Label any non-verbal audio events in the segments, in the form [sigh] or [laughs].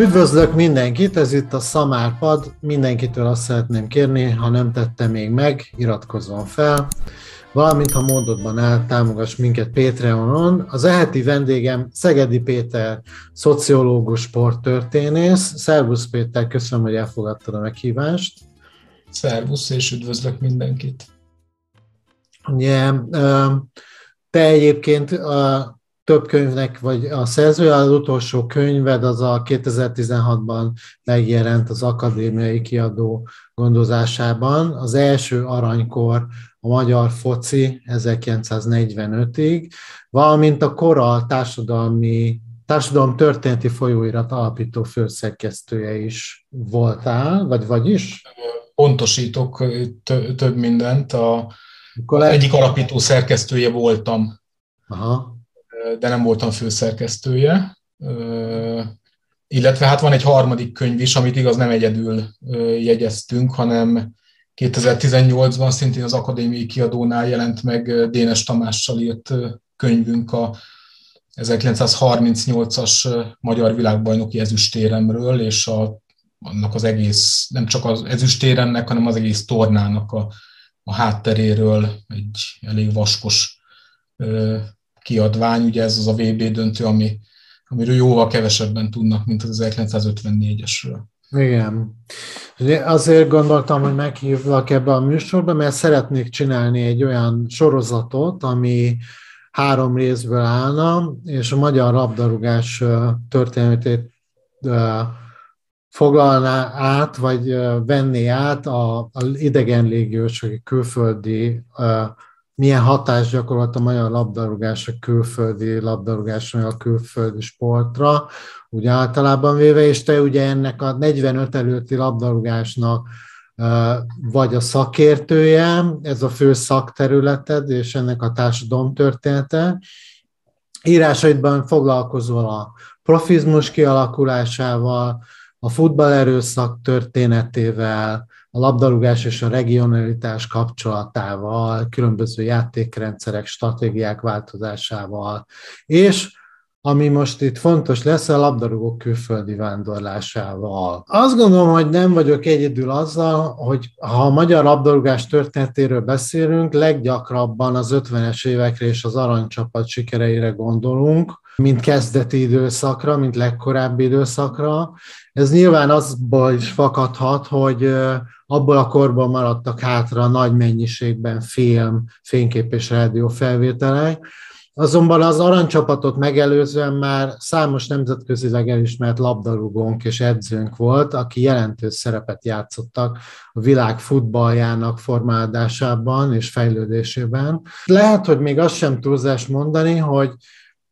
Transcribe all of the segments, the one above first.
Üdvözlök mindenkit, ez itt a Szamárpad. Mindenkitől azt szeretném kérni, ha nem tette még meg, iratkozzon fel. Valamint, ha módodban áll, támogass minket Patreonon. Az eheti vendégem Szegedi Péter, szociológus, sporttörténész. Szervusz Péter, köszönöm, hogy elfogadtad a meghívást. Szervusz, és üdvözlök mindenkit. Ugye, te egyébként több könyvnek vagy a szerzője, az utolsó könyved az a 2016-ban megjelent az akadémiai kiadó gondozásában. Az első aranykor a magyar foci 1945-ig, valamint a Koral társadalmi társadalom történeti folyóirat alapító főszerkesztője is voltál, vagy vagyis? Pontosítok több mindent. A, egyik alapító szerkesztője voltam. Aha de nem voltam főszerkesztője. Illetve hát van egy harmadik könyv is, amit igaz nem egyedül jegyeztünk, hanem 2018-ban szintén az akadémiai kiadónál jelent meg Dénes Tamással írt könyvünk a 1938-as magyar világbajnoki ezüstéremről, és a, annak az egész, nem csak az ezüstéremnek, hanem az egész tornának a, a hátteréről egy elég vaskos kiadvány, ugye ez az a VB döntő, ami, amiről jóval kevesebben tudnak, mint az 1954-esről. Igen. Azért gondoltam, hogy meghívlak ebbe a műsorba, mert szeretnék csinálni egy olyan sorozatot, ami három részből állna, és a magyar labdarúgás történetét foglalná át, vagy venné át a, idegen légiós, vagy külföldi milyen hatást gyakorolt a magyar labdarúgás a külföldi labdarúgásra, a külföldi sportra, úgy általában véve, és te ugye ennek a 45 előtti labdarúgásnak vagy a szakértője, ez a fő szakterületed, és ennek a története. Írásaidban foglalkozol a profizmus kialakulásával, a futballerőszak történetével, a labdarúgás és a regionalitás kapcsolatával, különböző játékrendszerek, stratégiák változásával, és ami most itt fontos lesz, a labdarúgók külföldi vándorlásával. Azt gondolom, hogy nem vagyok egyedül azzal, hogy ha a magyar labdarúgás történetéről beszélünk, leggyakrabban az 50-es évekre és az aranycsapat sikereire gondolunk, mint kezdeti időszakra, mint legkorábbi időszakra. Ez nyilván azból is fakadhat, hogy abból a korban maradtak hátra nagy mennyiségben film, fénykép és rádió felvételek, Azonban az aranycsapatot megelőzően már számos nemzetközileg elismert labdarúgónk és edzőnk volt, aki jelentős szerepet játszottak a világ futballjának formálásában és fejlődésében. Lehet, hogy még azt sem túlzás mondani, hogy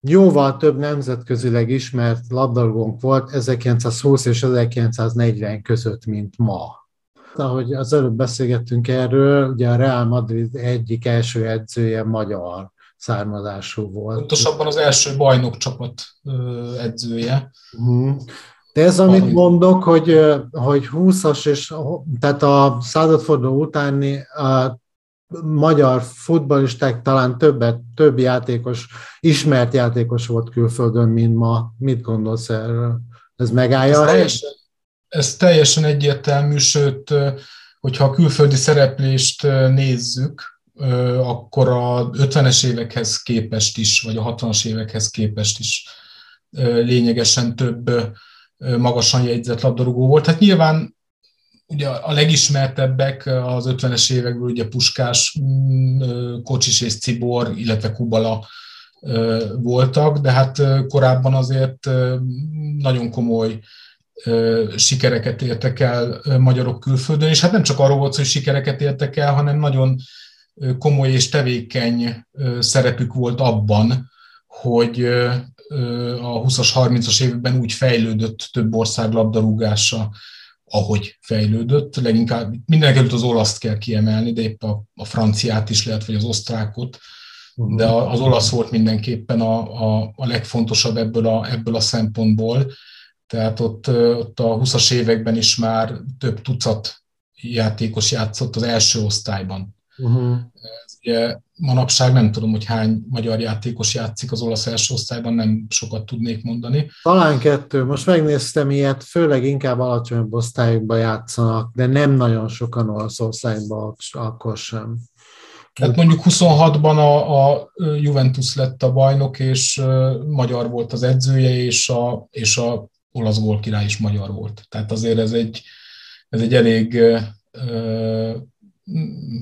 jóval több nemzetközileg ismert labdarúgónk volt 1920 és 1940 között, mint ma. Ahogy az előbb beszélgettünk erről, ugye a Real Madrid egyik első edzője magyar származású volt. Pontosabban az első bajnok csapat edzője. Uh-huh. De ez, amit mondok, hogy, hogy 20-as, és tehát a századforduló utáni a magyar futballisták talán többet, több játékos, ismert játékos volt külföldön, mint ma. Mit gondolsz erről? Ez megállja ez a teljesen, ez teljesen egyértelmű, sőt, hogyha a külföldi szereplést nézzük, akkor a 50-es évekhez képest is, vagy a 60-as évekhez képest is lényegesen több magasan jegyzett labdarúgó volt. Hát nyilván ugye a legismertebbek az 50-es évekből ugye Puskás, mm, Kocsis és Cibor, illetve Kubala voltak, de hát korábban azért nagyon komoly sikereket értek el magyarok külföldön, és hát nem csak arról volt, hogy sikereket értek el, hanem nagyon komoly és tevékeny szerepük volt abban, hogy a 20-as, 30-as években úgy fejlődött több ország labdarúgása, ahogy fejlődött. Leginkább mindenek az olaszt kell kiemelni, de épp a, a franciát is lehet, vagy az osztrákot, de az olasz volt mindenképpen a, a, a legfontosabb ebből a, ebből a szempontból. Tehát ott, ott a 20-as években is már több tucat játékos játszott az első osztályban Uh-huh. Ez ugye manapság nem tudom, hogy hány magyar játékos játszik az olasz első osztályban, nem sokat tudnék mondani. Talán kettő. Most megnéztem ilyet, főleg inkább alacsonyabb osztályokban játszanak, de nem nagyon sokan Olaszországban akkor sem. Tehát mondjuk 26-ban a, a Juventus lett a bajnok, és magyar volt az edzője, és a, és a olasz gólkirály is magyar volt. Tehát azért ez egy, ez egy elég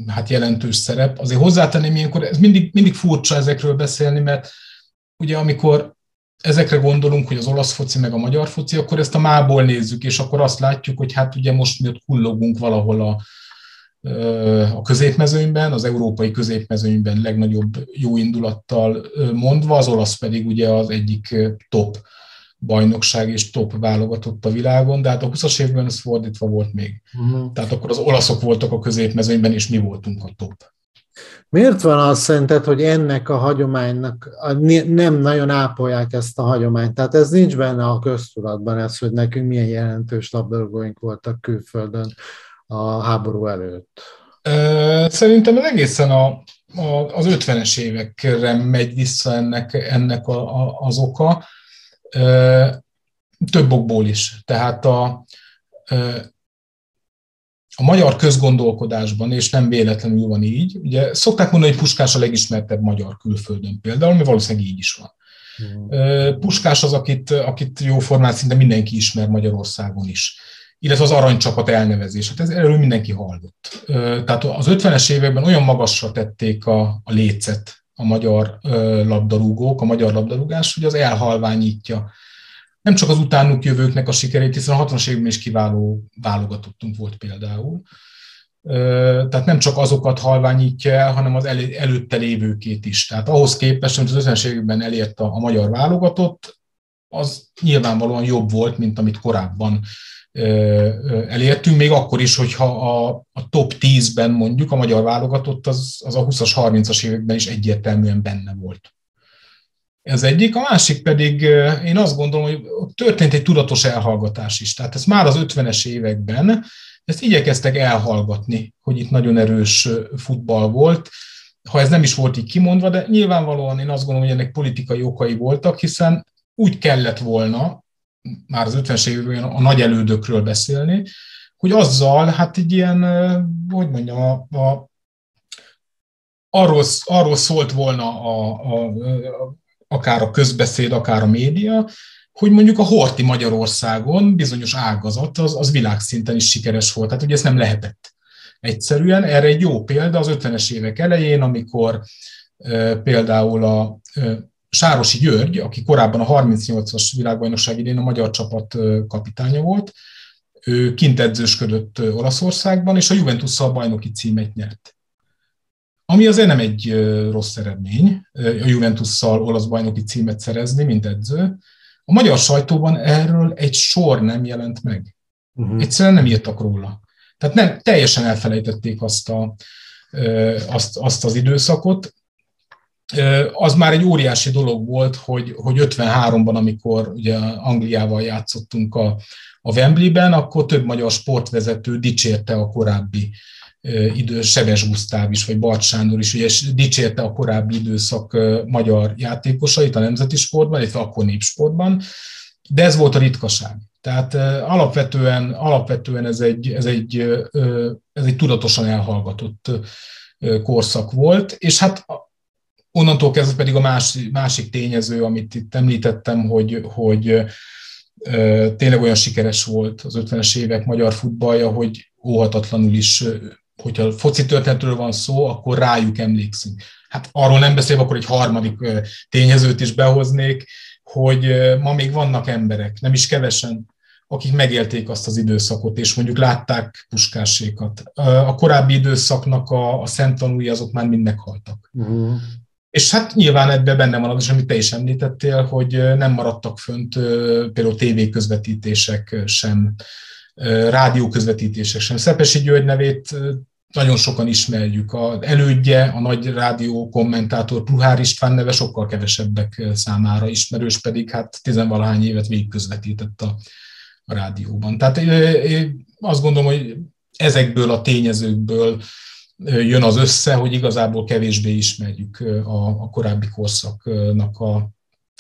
hát jelentős szerep. Azért hozzátenném ilyenkor, ez mindig, mindig furcsa ezekről beszélni, mert ugye amikor ezekre gondolunk, hogy az olasz foci meg a magyar foci, akkor ezt a mából nézzük, és akkor azt látjuk, hogy hát ugye most mi ott kullogunk valahol a, a középmezőnyben, az európai középmezőnyben legnagyobb jó indulattal mondva, az olasz pedig ugye az egyik top bajnokság és top válogatott a világon, de hát a 20-as évben ez fordítva volt még. Uh-huh. Tehát akkor az olaszok voltak a középmezőnyben, és mi voltunk a top. Miért van az szerinted, hogy ennek a hagyománynak nem nagyon ápolják ezt a hagyományt? Tehát ez nincs benne a köztudatban, ez, hogy nekünk milyen jelentős labdarúgóink voltak külföldön a háború előtt. Szerintem egészen a, a, az 50-es évekre megy vissza ennek, ennek a, a, az oka több okból is. Tehát a, a magyar közgondolkodásban, és nem véletlenül van így, ugye szokták mondani, hogy Puskás a legismertebb magyar külföldön például, ami valószínűleg így is van. Mm. Puskás az, akit, akit jóformán szinte mindenki ismer Magyarországon is illetve az aranycsapat elnevezés. Hát ez erről mindenki hallott. Tehát az 50-es években olyan magasra tették a, a lécet a magyar labdarúgók, a magyar labdarúgás, hogy az elhalványítja nem csak az utánuk jövőknek a sikerét, hiszen a 60-as évben is kiváló válogatottunk volt például. Tehát nem csak azokat halványítja el, hanem az el, előtte lévőkét is. Tehát ahhoz képest, amit az 50-es években elért a magyar válogatott, az nyilvánvalóan jobb volt, mint amit korábban elértünk, még akkor is, hogyha a, a top 10-ben mondjuk a magyar válogatott az, az a 20-as, 30-as években is egyértelműen benne volt. Ez egyik, a másik pedig én azt gondolom, hogy történt egy tudatos elhallgatás is. Tehát ez már az 50-es években, ezt igyekeztek elhallgatni, hogy itt nagyon erős futball volt, ha ez nem is volt így kimondva, de nyilvánvalóan én azt gondolom, hogy ennek politikai okai voltak, hiszen úgy kellett volna, már az 50-es években a nagy elődökről beszélni, hogy azzal, hát egy ilyen, hogy mondjam, a, a, arról, arról szólt volna a, a, a, akár a közbeszéd, akár a média, hogy mondjuk a Horti Magyarországon bizonyos ágazat az, az világszinten is sikeres volt. Tehát ugye ez nem lehetett egyszerűen. Erre egy jó példa az 50-es évek elején, amikor e, például a e, Sárosi György, aki korábban a 38-as világbajnokság idén a magyar csapat kapitánya volt, ő kint edzősködött Olaszországban, és a Juventus-szal bajnoki címet nyert. Ami azért nem egy rossz eredmény, a Juventus-szal olasz bajnoki címet szerezni, mint edző. A magyar sajtóban erről egy sor nem jelent meg. Uh-huh. Egyszerűen nem írtak róla. Tehát nem, teljesen elfelejtették azt, a, azt, azt az időszakot az már egy óriási dolog volt, hogy, hogy 53-ban, amikor ugye Angliával játszottunk a, a Wembley-ben, akkor több magyar sportvezető dicsérte a korábbi idő, Seves Gusztáv is, vagy Bart Sándor is, ugye dicsérte a korábbi időszak magyar játékosait a nemzeti sportban, illetve akkor népsportban, de ez volt a ritkaság. Tehát alapvetően, alapvetően ez, egy, ez, egy, ez egy tudatosan elhallgatott korszak volt, és hát Onnantól kezdve pedig a másik, másik tényező, amit itt említettem, hogy, hogy tényleg olyan sikeres volt az 50-es évek magyar futballja, hogy óhatatlanul is, hogyha foci történetről van szó, akkor rájuk emlékszünk. Hát arról nem beszélve, akkor egy harmadik tényezőt is behoznék, hogy ma még vannak emberek, nem is kevesen, akik megélték azt az időszakot, és mondjuk látták puskássékat. A korábbi időszaknak a, a szemtanúi azok már mind meghaltak. Uh-huh. És hát nyilván ebben benne van az, amit te is említettél, hogy nem maradtak fönt például tévéközvetítések sem, rádió közvetítések sem. Szepesi György nevét nagyon sokan ismerjük. A elődje, a nagy rádió kommentátor Puhár István neve sokkal kevesebbek számára ismerős, pedig hát tizenvalahány évet végig közvetített a, a rádióban. Tehát én azt gondolom, hogy ezekből a tényezőkből jön az össze, hogy igazából kevésbé ismerjük a, a korábbi korszaknak a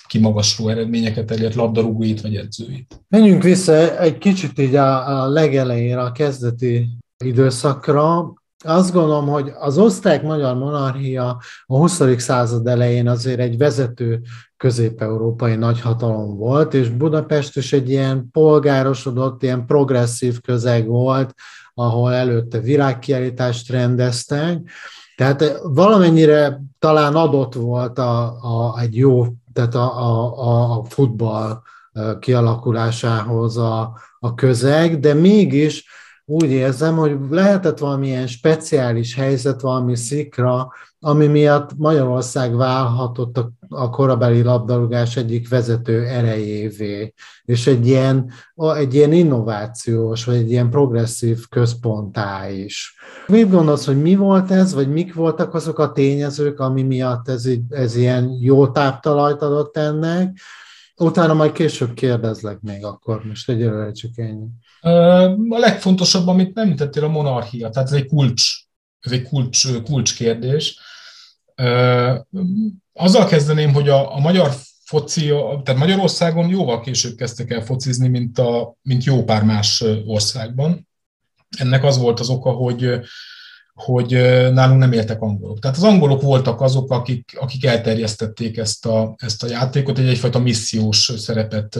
kimagasló eredményeket elért labdarúgóit vagy edzőit. Menjünk vissza egy kicsit így a, a legelejére, a kezdeti időszakra. Azt gondolom, hogy az osztrák-magyar monarchia a 20. század elején azért egy vezető közép-európai nagyhatalom volt, és Budapest is egy ilyen polgárosodott, ilyen progresszív közeg volt, ahol előtte virágkiállítást rendeztek, tehát valamennyire talán adott volt a, a, egy jó, tehát a, a, a futball kialakulásához a, a közeg, de mégis úgy érzem, hogy lehetett valamilyen speciális helyzet, valami szikra, ami miatt Magyarország válhatott a, a korabeli labdarúgás egyik vezető erejévé, és egy ilyen, egy ilyen innovációs, vagy egy ilyen progresszív központtá is. Mit gondolsz, hogy mi volt ez, vagy mik voltak azok a tényezők, ami miatt ez, ez ilyen jó táptalajt adott ennek, Utána majd később kérdezlek még akkor, most egyelőre csak ennyi. A legfontosabb, amit nem említettél, a monarchia, tehát ez egy kulcs, ez egy kulcs, kulcs kérdés. Azzal kezdeném, hogy a, a magyar foci, tehát Magyarországon jóval később kezdtek el focizni, mint, a, mint jó pár más országban. Ennek az volt az oka, hogy hogy nálunk nem éltek angolok. Tehát az angolok voltak azok, akik, akik elterjesztették ezt a, ezt a játékot, egy egyfajta missziós szerepet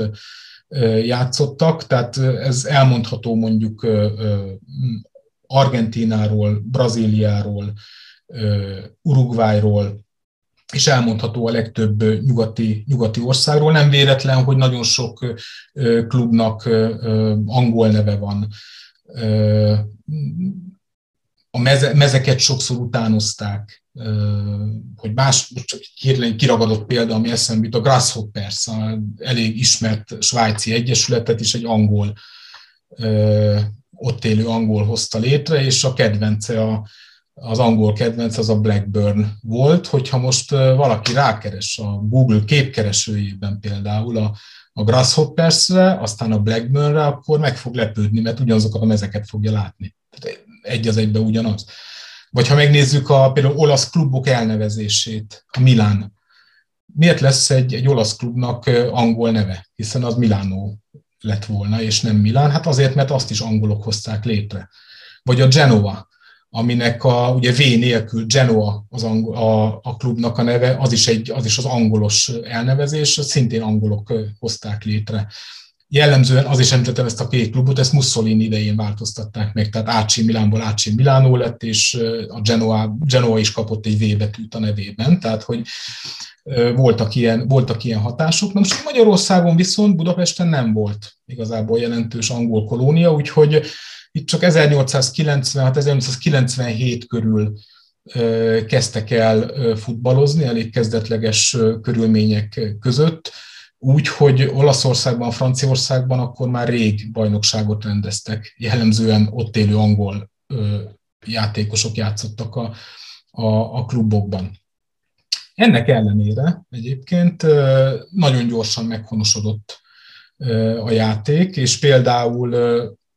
játszottak, tehát ez elmondható mondjuk Argentináról, Brazíliáról, Uruguayról, és elmondható a legtöbb nyugati, nyugati országról. Nem véletlen, hogy nagyon sok klubnak angol neve van. A meze, mezeket sokszor utánozták, hogy más, csak hirtelen kiragadott példa, ami eszembe jut, a Grasshoppers, a elég ismert svájci egyesületet is egy angol, ott élő angol hozta létre, és a kedvence, a, az angol kedvenc az a Blackburn volt, hogyha most valaki rákeres a Google képkeresőjében például a, a Grasshoppersre, aztán a Blackburnre, akkor meg fog lepődni, mert ugyanazokat a mezeket fogja látni. Tehát egy az egybe ugyanaz. Vagy ha megnézzük a például olasz klubok elnevezését, a Milán. Miért lesz egy, egy olasz klubnak angol neve? Hiszen az Milánó lett volna, és nem Milán. Hát azért, mert azt is angolok hozták létre. Vagy a Genova, aminek a, ugye V nélkül Genoa az angol, a, a klubnak a neve, az is, egy, az is az angolos elnevezés, szintén angolok hozták létre jellemzően az is említettem ezt a két klubot, ezt Mussolini idején változtatták meg, tehát AC Milánból AC Milánó lett, és a Genoa, Genoa is kapott egy V betűt a nevében, tehát hogy voltak ilyen, voltak ilyen hatások. Na most Magyarországon viszont Budapesten nem volt igazából jelentős angol kolónia, úgyhogy itt csak 1896-1897 körül kezdtek el futballozni, elég kezdetleges körülmények között úgy, hogy Olaszországban, Franciaországban akkor már rég bajnokságot rendeztek, jellemzően ott élő angol játékosok játszottak a, a, a klubokban. Ennek ellenére egyébként nagyon gyorsan meghonosodott a játék, és például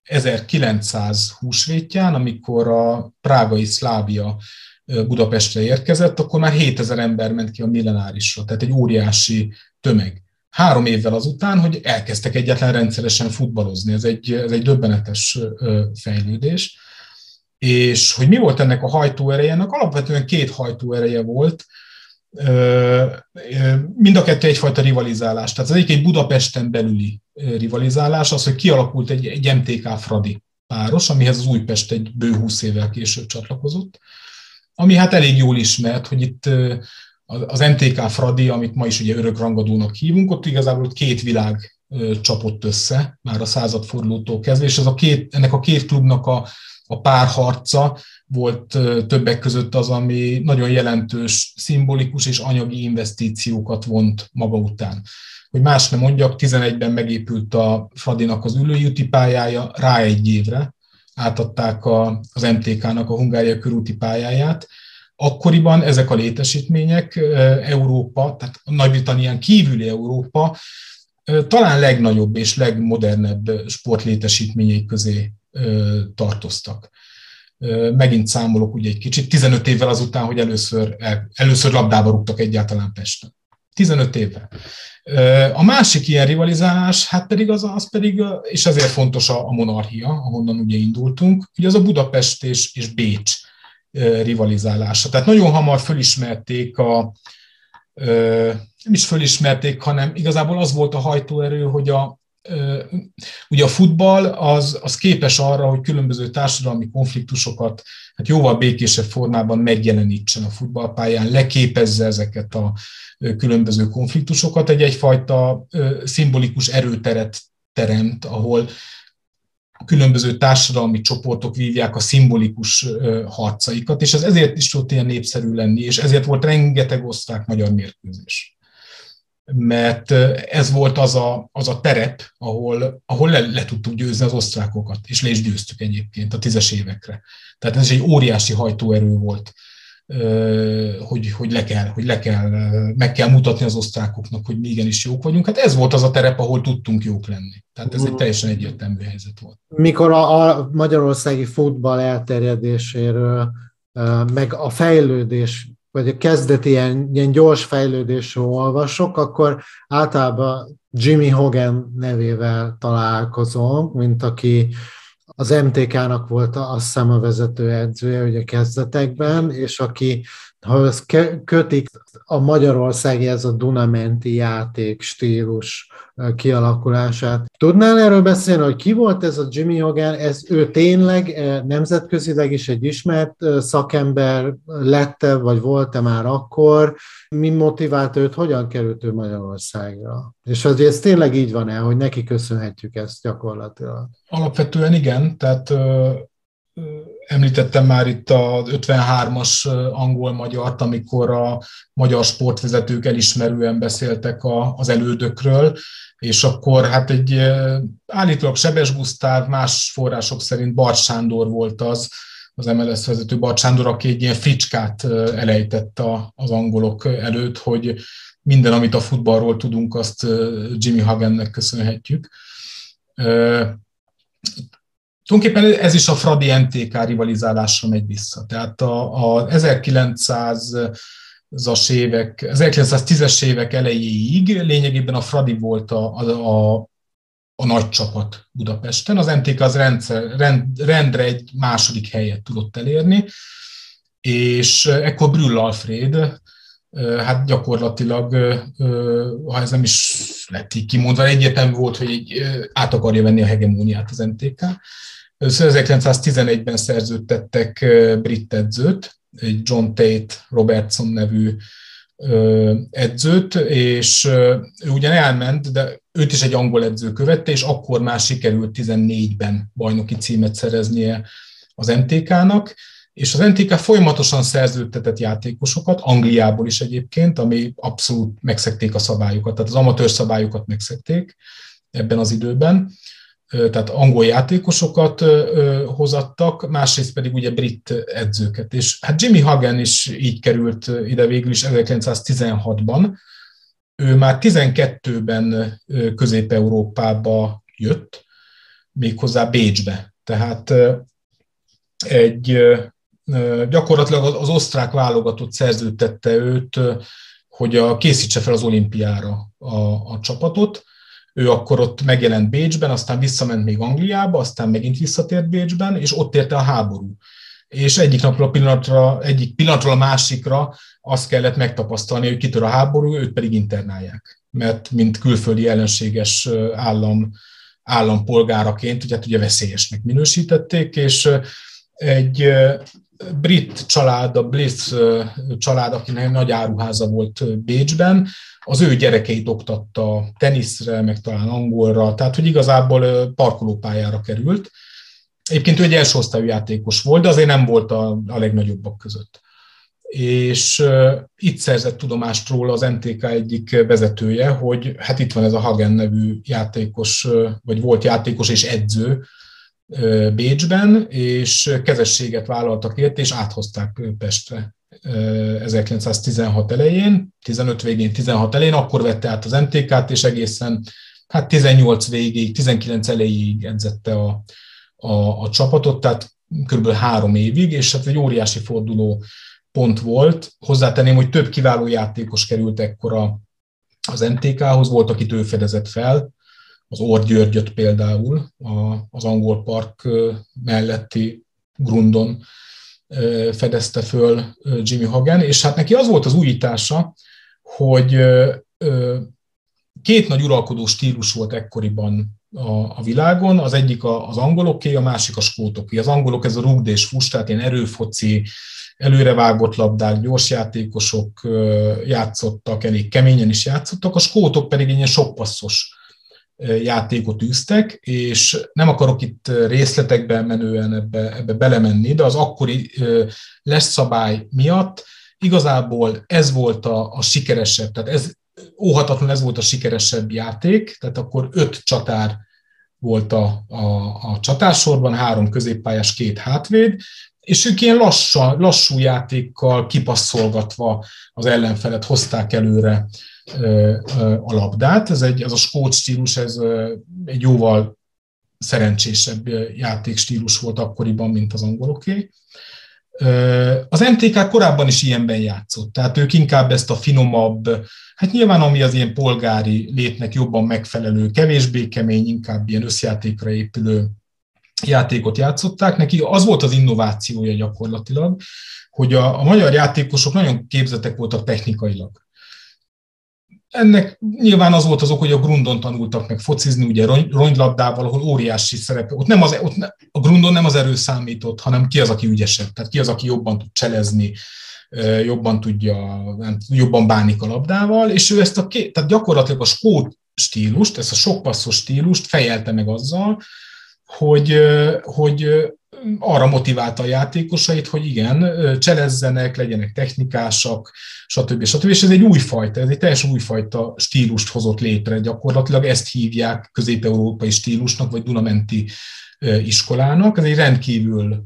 1900 húsvétján, amikor a prágai szlávia Budapestre érkezett, akkor már 7000 ember ment ki a millenárisra, tehát egy óriási tömeg három évvel azután, hogy elkezdtek egyetlen rendszeresen futballozni. Ez egy, ez egy döbbenetes fejlődés. És hogy mi volt ennek a hajtóereje? Ennek alapvetően két hajtóereje volt, mind a kettő egyfajta rivalizálás. Tehát az egyik egy Budapesten belüli rivalizálás, az, hogy kialakult egy, egy MTK Fradi páros, amihez az Újpest egy bő 20 évvel később csatlakozott, ami hát elég jól ismert, hogy itt az MTK Fradi, amit ma is ugye örökrangadónak hívunk, ott igazából két világ csapott össze, már a századfordulótól kezdve, és ez a két, ennek a két klubnak a, a párharca volt többek között az, ami nagyon jelentős szimbolikus és anyagi investíciókat vont maga után. Hogy más nem mondjak, 11-ben megépült a Fradinak az ülőjúti pályája, rá egy évre átadták a, az MTK-nak a Hungária körúti pályáját, Akkoriban ezek a létesítmények Európa, tehát Nagy-Britannián kívüli Európa talán legnagyobb és legmodernebb sportlétesítményei közé tartoztak. megint számolok ugye egy kicsit, 15 évvel azután, hogy először, először labdába rúgtak egyáltalán Pesten. 15 évvel. A másik ilyen rivalizálás, hát pedig az, az pedig, és ezért fontos a, a monarchia, ahonnan ugye indultunk, ugye az a Budapest és, és Bécs rivalizálása. Tehát nagyon hamar fölismerték a, nem is fölismerték, hanem igazából az volt a hajtóerő, hogy a, ugye a futball az, az képes arra, hogy különböző társadalmi konfliktusokat hát jóval békésebb formában megjelenítsen a futballpályán, leképezze ezeket a különböző konfliktusokat, egy egyfajta szimbolikus erőteret teremt, ahol különböző társadalmi csoportok vívják a szimbolikus harcaikat, és ez ezért is tudott ilyen népszerű lenni, és ezért volt rengeteg osztrák-magyar mérkőzés mert ez volt az a, az a terep, ahol, ahol le, le tudtuk győzni az osztrákokat, és le is győztük egyébként a tízes évekre. Tehát ez egy óriási hajtóerő volt, hogy, hogy, le kell, hogy le kell, meg kell mutatni az osztrákoknak, hogy mi igenis jók vagyunk. Hát ez volt az a terep, ahol tudtunk jók lenni. Tehát ez egy teljesen egyértelmű helyzet volt. Mikor a, a magyarországi futball elterjedéséről, meg a fejlődés vagy a kezdeti ilyen, ilyen gyors fejlődésről olvasok, akkor általában Jimmy Hogan nevével találkozom, mint aki az MTK-nak volt azt hiszem a vezető edzője ugye kezdetekben, és aki, ha ezt kötik a magyarországi ez a Dunamenti játék stílus kialakulását. Tudnál erről beszélni, hogy ki volt ez a Jimmy Hogan, ez ő tényleg nemzetközileg is egy ismert szakember lette, vagy volt-e már akkor? Mi motivált őt, hogyan került ő Magyarországra? És hogy ez tényleg így van-e, hogy neki köszönhetjük ezt gyakorlatilag? Alapvetően igen, tehát Említettem már itt a 53-as angol-magyart, amikor a magyar sportvezetők elismerően beszéltek a, az elődökről, és akkor hát egy állítólag Sebes Gusztáv, más források szerint Bart Sándor volt az, az MLS vezető Bart Sándor, aki egy ilyen fricskát elejtett az angolok előtt, hogy minden, amit a futballról tudunk, azt Jimmy Hagennek köszönhetjük. Tulajdonképpen ez is a Fradi NTK rivalizálásra megy vissza. Tehát a, a 1900 as évek, 1910-es évek elejéig lényegében a Fradi volt a, a, a, a nagy csapat Budapesten. Az NTK az rendszer, rend, rendre egy második helyet tudott elérni, és ekkor Brüll Alfred, hát gyakorlatilag, ha ez nem is lett így kimondva, egyértelmű volt, hogy át akarja venni a hegemóniát az NTK. 1911-ben szerződtettek brit edzőt, egy John Tate Robertson nevű edzőt, és ő ugyan elment, de őt is egy angol edző követte, és akkor már sikerült 14-ben bajnoki címet szereznie az MTK-nak, és az NTK folyamatosan szerződtetett játékosokat, Angliából is egyébként, ami abszolút megszekték a szabályokat, tehát az amatőr szabályokat megszekték ebben az időben, tehát angol játékosokat hozattak, másrészt pedig ugye brit edzőket. És hát Jimmy Hagen is így került ide végül is 1916-ban. Ő már 12-ben Közép-Európába jött, méghozzá Bécsbe. Tehát egy gyakorlatilag az osztrák válogatott szerződtette őt, hogy a, készítse fel az olimpiára a, a csapatot, ő akkor ott megjelent Bécsben, aztán visszament még Angliába, aztán megint visszatért Bécsben, és ott érte a háború. És egyik napról pillanatra, egyik pillanatról a másikra azt kellett megtapasztalni, hogy kitör a háború, őt pedig internálják. Mert mint külföldi ellenséges állam, állampolgáraként, ugye, hát ugye veszélyesnek minősítették, és egy brit család, a Bliss család, akinek nagy áruháza volt Bécsben, az ő gyerekeit oktatta teniszre, meg talán angolra, tehát hogy igazából parkolópályára került. Egyébként ő egy első osztályú játékos volt, de azért nem volt a, a legnagyobbak között. És itt szerzett tudomást róla az NTK egyik vezetője, hogy hát itt van ez a Hagen nevű játékos, vagy volt játékos és edző Bécsben, és kezességet vállaltak érte, és áthozták Pestre. 1916 elején, 15 végén, 16 elején, akkor vette át az MTK-t, és egészen hát 18 végéig, 19 elejéig edzette a, a, a csapatot, tehát kb. három évig, és hát egy óriási forduló pont volt. Hozzátenném, hogy több kiváló játékos került ekkora az MTK-hoz, volt, akit ő fedezett fel, az Orr Györgyöt például, az angol park melletti grundon fedezte föl Jimmy Hagen, és hát neki az volt az újítása, hogy két nagy uralkodó stílus volt ekkoriban a, a világon, az egyik az angoloké, a másik a skótoké. Az angolok ez a rugd és fuss, tehát ilyen erőfoci, előrevágott labdák, gyors játékosok játszottak, elég keményen is játszottak, a skótok pedig ilyen sokpasszos játékot űztek, és nem akarok itt részletekben menően ebbe, ebbe belemenni, de az akkori lesz szabály miatt igazából ez volt a, a sikeresebb, tehát ez óhatatlan ez volt a sikeresebb játék, tehát akkor öt csatár volt a, a, a csatársorban, három középpályás, két hátvéd, és ők ilyen lassan, lassú játékkal kipasszolgatva az ellenfelet hozták előre a labdát. Ez, egy, ez a skót stílus, ez egy jóval szerencsésebb játékstílus volt akkoriban, mint az angoloké. Az MTK korábban is ilyenben játszott, tehát ők inkább ezt a finomabb, hát nyilván ami az ilyen polgári létnek jobban megfelelő, kevésbé kemény, inkább ilyen összjátékra épülő játékot játszották. Neki az volt az innovációja gyakorlatilag, hogy a, a magyar játékosok nagyon képzettek voltak technikailag. Ennek nyilván az volt az ok, hogy a Grundon tanultak meg focizni, ugye ronylabdával, ahol óriási szerepe. Ott, nem az, ott ne, a Grundon nem az erő számított, hanem ki az, aki ügyesebb, tehát ki az, aki jobban tud cselezni, jobban tudja, nem, jobban bánik a labdával, és ő ezt a két, tehát gyakorlatilag a skót stílust, ezt a sokpasszos stílust fejelte meg azzal, hogy, hogy arra motiválta a játékosait, hogy igen, cselezzenek, legyenek technikásak, stb. stb. És ez egy újfajta, ez egy teljesen újfajta stílust hozott létre. Gyakorlatilag ezt hívják közép-európai stílusnak, vagy Dunamenti iskolának. Ez egy rendkívül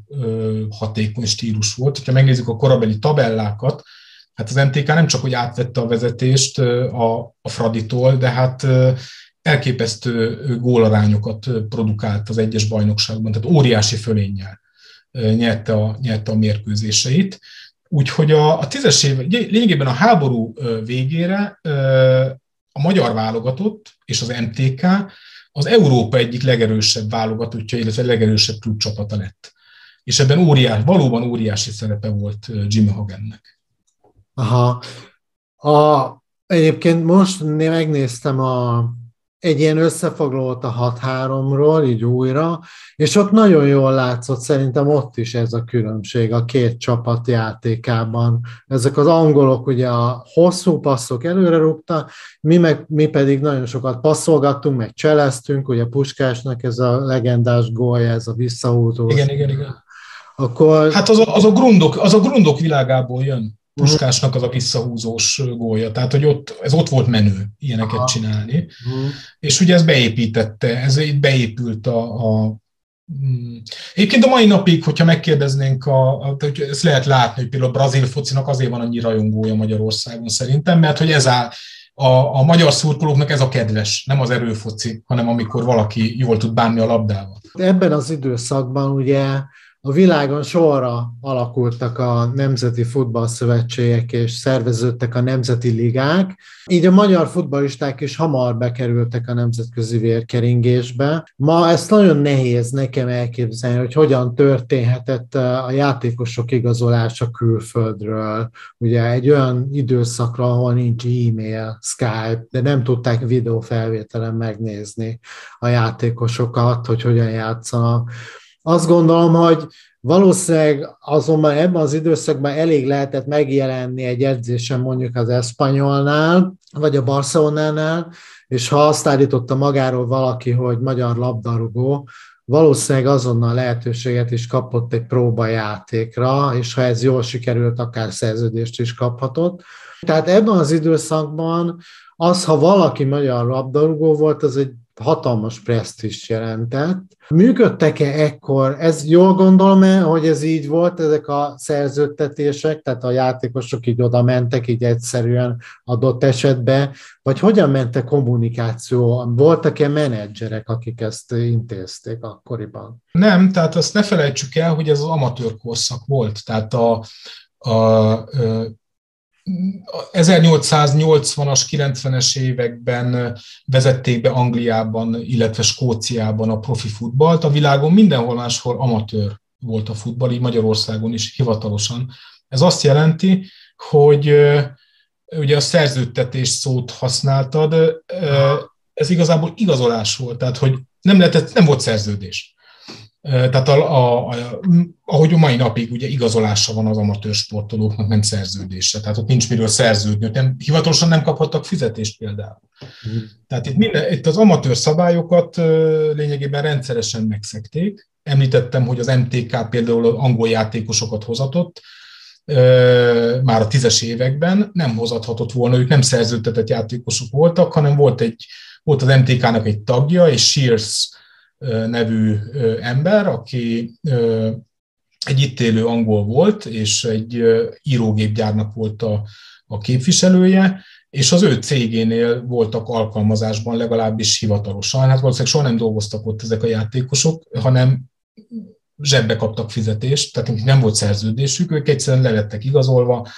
hatékony stílus volt. Ha megnézzük a korabeli tabellákat, hát az MTK nem csak, hogy átvette a vezetést a, a Fraditól, de hát elképesztő gólarányokat produkált az egyes bajnokságban, tehát óriási fölénnyel nyerte a, nyerte a mérkőzéseit. Úgyhogy a, a tízes év, lényegében a háború végére a magyar válogatott és az MTK az Európa egyik legerősebb válogatottja, illetve legerősebb klubcsapata lett. És ebben óriás, valóban óriási szerepe volt Jimmy Hagennek. Aha. A, egyébként most megnéztem a egy ilyen összefoglalót a 6-3-ról, így újra, és ott nagyon jól látszott, szerintem ott is ez a különbség a két csapat játékában. Ezek az angolok ugye a hosszú passzok előre rúgta, mi, meg, mi pedig nagyon sokat passzolgattunk, meg cseleztünk, ugye Puskásnak ez a legendás gólja, ez a visszahúzó. Igen, igen, igen. Akkor... Hát az a, az, a grundok, az a grundok világából jön. Puskásnak az a visszahúzós gólja. Tehát, hogy ott, ez ott volt menő ilyeneket Aha. csinálni. Uh-huh. És ugye ez beépítette, ez így beépült a, a mm. Egyébként a mai napig, hogyha megkérdeznénk, a, a, hogy ezt lehet látni, hogy például a brazil focinak azért van annyi rajongója Magyarországon szerintem, mert hogy ez áll, a, a magyar szurkolóknak ez a kedves, nem az erőfoci, hanem amikor valaki jól tud bánni a labdával. Ebben az időszakban ugye a világon sorra alakultak a nemzeti futballszövetségek és szerveződtek a nemzeti ligák, így a magyar futballisták is hamar bekerültek a nemzetközi vérkeringésbe. Ma ezt nagyon nehéz nekem elképzelni, hogy hogyan történhetett a játékosok igazolása külföldről. Ugye egy olyan időszakra, ahol nincs e-mail, Skype, de nem tudták videófelvételen megnézni a játékosokat, hogy hogyan játszanak azt gondolom, hogy valószínűleg azonban ebben az időszakban elég lehetett megjelenni egy edzésen mondjuk az Espanyolnál, vagy a Barcelonánál, és ha azt állította magáról valaki, hogy magyar labdarúgó, valószínűleg azonnal lehetőséget is kapott egy próbajátékra, és ha ez jól sikerült, akár szerződést is kaphatott. Tehát ebben az időszakban az, ha valaki magyar labdarúgó volt, az egy hatalmas presztis jelentett. Működtek-e ekkor, ez jól gondolom-e, hogy ez így volt, ezek a szerződtetések, tehát a játékosok így oda mentek, így egyszerűen adott esetben, vagy hogyan ment a kommunikáció? Voltak-e menedzserek, akik ezt intézték akkoriban? Nem, tehát azt ne felejtsük el, hogy ez az amatőr korszak volt, tehát a, a, a 1880-as, 90-es években vezették be Angliában, illetve Skóciában a profi futballt. A világon mindenhol máshol amatőr volt a futball, így Magyarországon is hivatalosan. Ez azt jelenti, hogy ugye a szerződtetés szót használtad, ez igazából igazolás volt, tehát hogy nem, lehetett, nem volt szerződés. Tehát a, a, a, ahogy a mai napig ugye igazolása van az amatőr sportolóknak, nem szerződése. Tehát ott nincs miről szerződni, nem, hivatalosan nem kaphattak fizetést például. Mm. Tehát itt, minden, itt az amatőr szabályokat lényegében rendszeresen megszekték. Említettem, hogy az MTK például angol játékosokat hozatott, már a tízes években nem hozathatott volna, ők nem szerződtetett játékosok voltak, hanem volt, egy, volt az MTK-nak egy tagja, és Shears nevű ember, aki egy itt élő angol volt, és egy írógépgyárnak volt a, a képviselője, és az ő cégénél voltak alkalmazásban legalábbis hivatalosan. Hát valószínűleg soha nem dolgoztak ott ezek a játékosok, hanem zsebbe kaptak fizetést, tehát nem volt szerződésük, ők egyszerűen lelettek igazolva,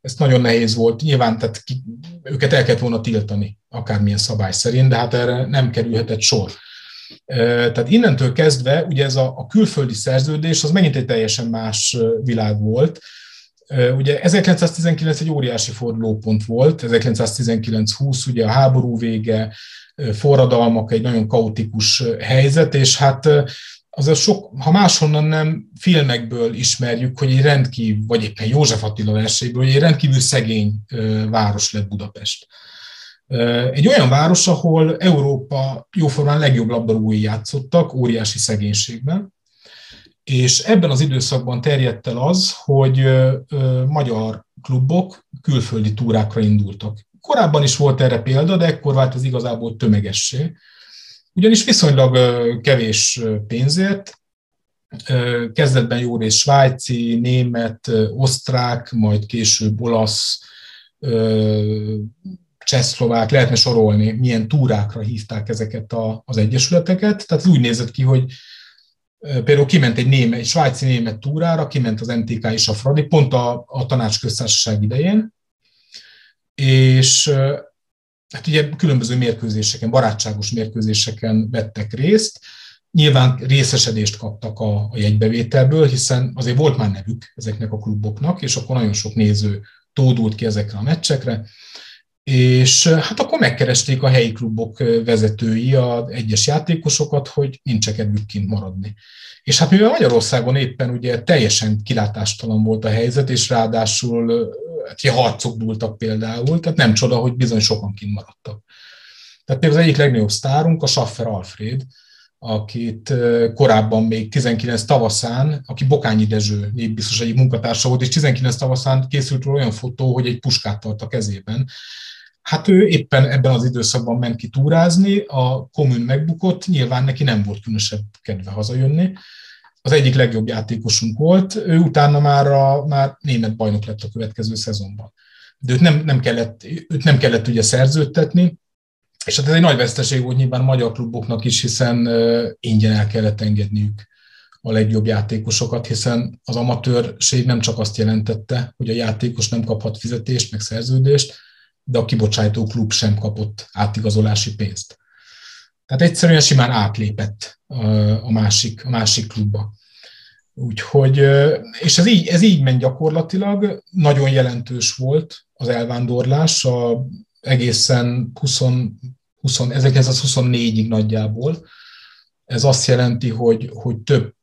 ez nagyon nehéz volt. Nyilván tehát ki, őket el kellett volna tiltani, akármilyen szabály szerint, de hát erre nem kerülhetett sor. Tehát innentől kezdve ugye ez a, a külföldi szerződés az megint egy teljesen más világ volt. Ugye 1919 egy óriási fordulópont volt, 1919-20 ugye a háború vége, forradalmak, egy nagyon kaotikus helyzet, és hát az sok, ha máshonnan nem filmekből ismerjük, hogy egy rendkívül, vagy éppen József Attila verséből, hogy egy rendkívül szegény város lett Budapest. Egy olyan város, ahol Európa jóformán legjobb labdarúgói játszottak, óriási szegénységben, és ebben az időszakban terjedt el az, hogy magyar klubok külföldi túrákra indultak. Korábban is volt erre példa, de ekkor vált ez igazából tömegessé. Ugyanis viszonylag kevés pénzért, kezdetben jó rész svájci, német, osztrák, majd később olasz, csehszlovák, lehetne sorolni, milyen túrákra hívták ezeket a, az egyesületeket. Tehát úgy nézett ki, hogy például kiment egy, német, egy svájci német túrára, kiment az MTK és a Fradi, pont a, a tanácsköztársaság idején, és hát ugye különböző mérkőzéseken, barátságos mérkőzéseken vettek részt, Nyilván részesedést kaptak a, a jegybevételből, hiszen azért volt már nevük ezeknek a kluboknak, és akkor nagyon sok néző tódult ki ezekre a meccsekre, és hát akkor megkeresték a helyi klubok vezetői a egyes játékosokat, hogy nincs kedvük kint maradni. És hát mivel Magyarországon éppen ugye teljesen kilátástalan volt a helyzet, és ráadásul hát, harcok dúltak például, tehát nem csoda, hogy bizony sokan kint maradtak. Tehát például az egyik legnagyobb sztárunk a Schaffer Alfred, akit korábban még 19 tavaszán, aki Bokányi Dezső biztos egyik munkatársa volt, és 19 tavaszán készült olyan fotó, hogy egy puskát tart a kezében, Hát ő éppen ebben az időszakban ment ki túrázni, a kommun megbukott, nyilván neki nem volt különösebb kedve hazajönni. Az egyik legjobb játékosunk volt, ő utána már, a, már német bajnok lett a következő szezonban. De őt nem, nem, kellett, őt nem kellett ugye szerződtetni, és hát ez egy nagy veszteség volt nyilván a magyar kluboknak is, hiszen ingyen el kellett engedniük a legjobb játékosokat, hiszen az amatőrség nem csak azt jelentette, hogy a játékos nem kaphat fizetést, meg szerződést, de a kibocsátó klub sem kapott átigazolási pénzt. Tehát egyszerűen simán átlépett a másik, a másik klubba. Úgyhogy, és ez így, ez így ment gyakorlatilag, nagyon jelentős volt az elvándorlás, a egészen 20, 20, 1924-ig nagyjából. Ez azt jelenti, hogy, hogy több,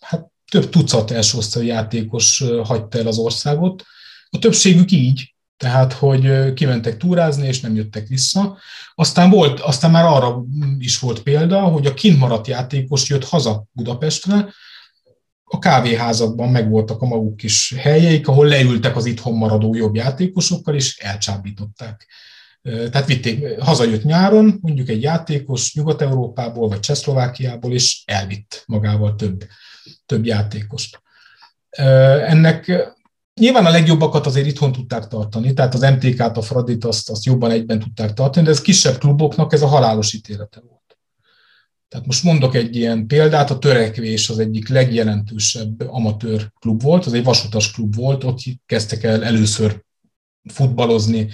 hát több tucat első játékos hagyta el az országot. A többségük így, tehát hogy kimentek túrázni, és nem jöttek vissza. Aztán, volt, aztán már arra is volt példa, hogy a kintmaradt játékos jött haza Budapestre, a kávéházakban megvoltak a maguk kis helyeik, ahol leültek az itthon maradó jobb játékosokkal, és elcsábították Tehát vitték, hazajött nyáron, mondjuk egy játékos Nyugat-Európából vagy Csehszlovákiából, és elvitt magával több, több játékost. Ennek Nyilván a legjobbakat azért itthon tudták tartani, tehát az MTK-t, a Fradit azt, azt jobban egyben tudták tartani, de ez kisebb kluboknak ez a halálos ítélete volt. Tehát most mondok egy ilyen példát, a Törekvés az egyik legjelentősebb amatőr klub volt, az egy vasutas klub volt, ott kezdtek el először futballozni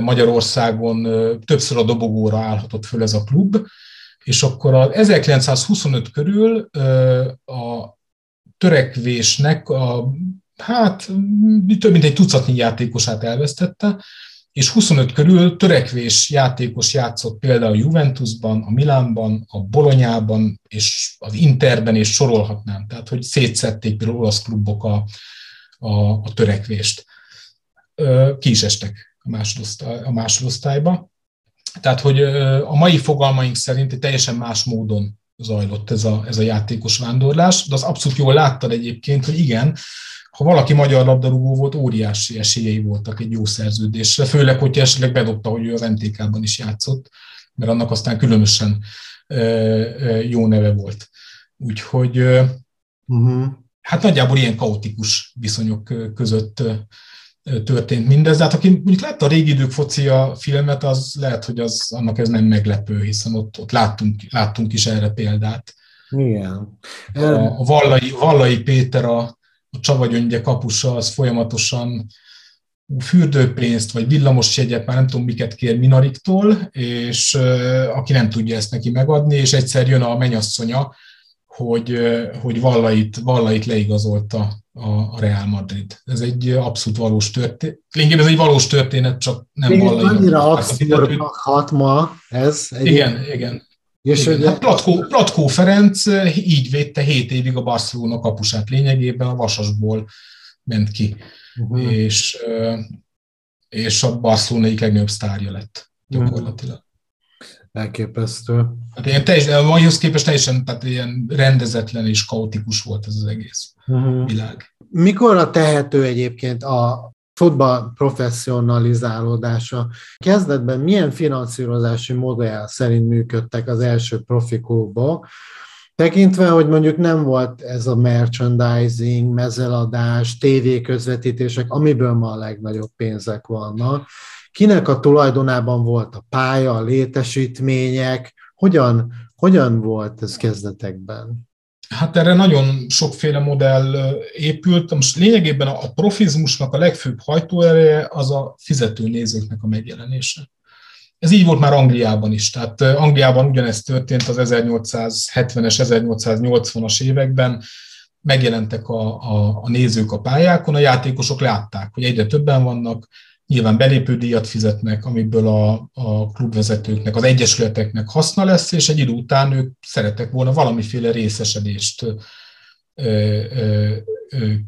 Magyarországon, többször a dobogóra állhatott föl ez a klub, és akkor az 1925 körül a törekvésnek a hát több mint egy tucatnyi játékosát elvesztette, és 25 körül törekvés játékos játszott például a Juventusban, a Milánban, a Bolonyában, és az Interben, és sorolhatnám. Tehát, hogy szétszették például olasz klubok a, a, a törekvést. Ki is estek a másodosztály, a másodosztályba. Tehát, hogy a mai fogalmaink szerint teljesen más módon zajlott ez a, ez a játékos vándorlás, de az abszolút jól láttad egyébként, hogy igen, ha valaki magyar labdarúgó volt, óriási esélyei voltak egy jó szerződésre, főleg, hogyha esetleg bedobta, hogy ő az NTK-ban is játszott, mert annak aztán különösen jó neve volt. Úgyhogy uh-huh. hát nagyjából ilyen kaotikus viszonyok között történt mindez. De hát aki mondjuk látta a régi idők focia filmet, az lehet, hogy az, annak ez nem meglepő, hiszen ott, ott láttunk, láttunk is erre példát. Igen. A, a Vallai, Vallai Péter a, a Csavagyöngye kapusa az folyamatosan fürdőpénzt, vagy villamos jegyet, már nem tudom miket kér Minariktól, és aki nem tudja ezt neki megadni, és egyszer jön a menyasszonya, hogy, hogy Vallait, Vallait leigazolta a, a Real Madrid. Ez egy abszolút valós történet. Lényegében ez egy valós történet, csak nem Vallai. Annyira abszurd hat ma ez. Egy igen, igen. És Igen, hát Platkó, Platkó Ferenc eh, így védte 7 évig a Barcelona kapusát lényegében, a Vasasból ment ki, uh-huh. és, eh, és a Barcelona egyik legnagyobb sztárja lett gyakorlatilag. Uh-huh. Elképesztő. Hát ilyen teljesen, a maihoz képest teljesen tehát ilyen rendezetlen és kaotikus volt ez az egész uh-huh. világ. Mikor a tehető egyébként a futball professzionalizálódása. Kezdetben milyen finanszírozási modell szerint működtek az első profi klubok, tekintve, hogy mondjuk nem volt ez a merchandising, mezeladás, tévéközvetítések, amiből ma a legnagyobb pénzek vannak. Kinek a tulajdonában volt a pálya, a létesítmények, hogyan, hogyan volt ez kezdetekben? Hát erre nagyon sokféle modell épült. Most lényegében a profizmusnak a legfőbb hajtóereje az a fizető nézőknek a megjelenése. Ez így volt már Angliában is. Tehát Angliában ugyanezt történt az 1870-es, 1880-as években. Megjelentek a, a, a nézők a pályákon, a játékosok látták, hogy egyre többen vannak, nyilván belépődíjat fizetnek, amiből a, a klubvezetőknek, az egyesületeknek haszna lesz, és egy idő után ők szerettek volna valamiféle részesedést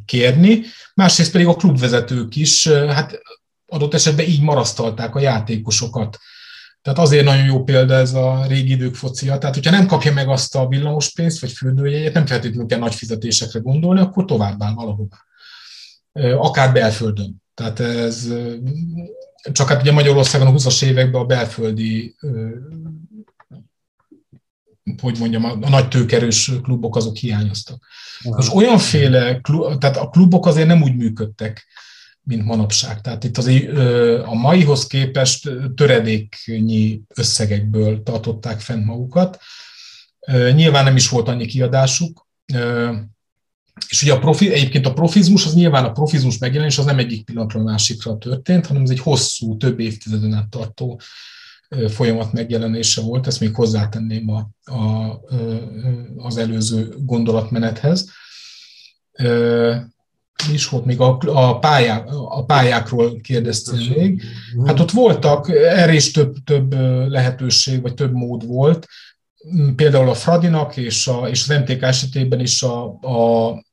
kérni. Másrészt pedig a klubvezetők is, hát adott esetben így marasztalták a játékosokat. Tehát azért nagyon jó példa ez a régi idők focia. Tehát, hogyha nem kapja meg azt a villamos pénzt vagy fürdőjegyet, nem feltétlenül kell nagy fizetésekre gondolni, akkor továbbáll valahova. Akár belföldön. Tehát ez csak hát ugye Magyarországon a 20-as években a belföldi, hogy mondjam, a nagy tőkerős klubok azok hiányoztak. Most olyanféle, tehát a klubok azért nem úgy működtek, mint manapság. Tehát itt azért a maihoz képest töredéknyi összegekből tartották fent magukat. Nyilván nem is volt annyi kiadásuk, és ugye a profi, egyébként a profizmus, az nyilván a profizmus megjelenés az nem egyik pillanatról a másikra történt, hanem ez egy hosszú, több évtizeden át tartó folyamat megjelenése volt, ezt még hozzátenném a, a, az előző gondolatmenethez. Mi is volt még a, a, pályák, a pályákról kérdeztél még. Hát ott voltak, erre is több, több lehetőség, vagy több mód volt például a Fradinak és, a, és az MTK esetében is a, a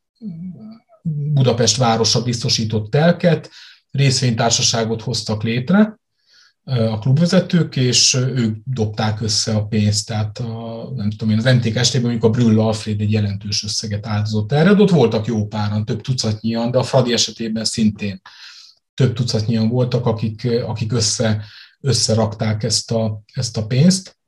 Budapest városa biztosított telket, részvénytársaságot hoztak létre a klubvezetők, és ők dobták össze a pénzt, tehát a, nem tudom én, az MTK esetében mondjuk a Brüll Alfred egy jelentős összeget áldozott erre, de ott voltak jó páran, több tucatnyian, de a Fradi esetében szintén több tucatnyian voltak, akik, akik össze összerakták ezt a, ezt a pénzt.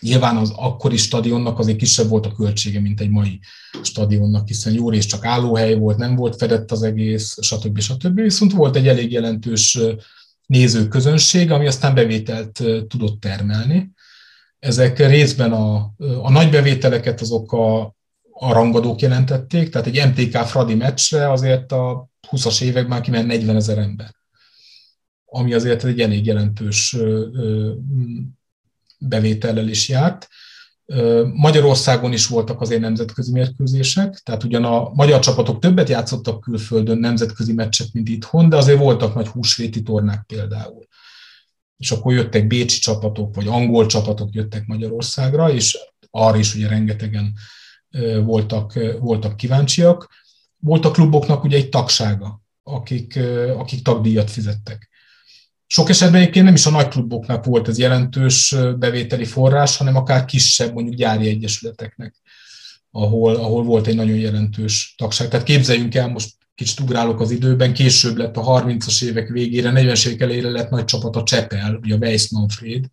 Nyilván az akkori stadionnak azért kisebb volt a költsége, mint egy mai stadionnak, hiszen jó rész csak állóhely volt, nem volt fedett az egész, stb. stb. Viszont volt egy elég jelentős nézőközönség, ami aztán bevételt tudott termelni. Ezek részben a, a nagy bevételeket azok a, a rangadók jelentették, tehát egy MTK Fradi meccsre azért a 20-as években kiment 40 ezer ember, ami azért egy elég jelentős bevétellel is járt. Magyarországon is voltak azért nemzetközi mérkőzések, tehát ugyan a magyar csapatok többet játszottak külföldön nemzetközi meccsek, mint itthon, de azért voltak nagy húsvéti tornák például. És akkor jöttek bécsi csapatok, vagy angol csapatok jöttek Magyarországra, és arra is ugye rengetegen voltak, voltak kíváncsiak. Volt a kluboknak ugye egy tagsága, akik, akik tagdíjat fizettek. Sok esetben egyébként nem is a nagy kluboknak volt ez jelentős bevételi forrás, hanem akár kisebb, mondjuk gyári egyesületeknek, ahol, ahol volt egy nagyon jelentős tagság. Tehát képzeljünk el, most kicsit ugrálok az időben, később lett a 30-as évek végére, 40-es évek elére lett nagy csapat a Csepel, ugye a Weiss Manfred,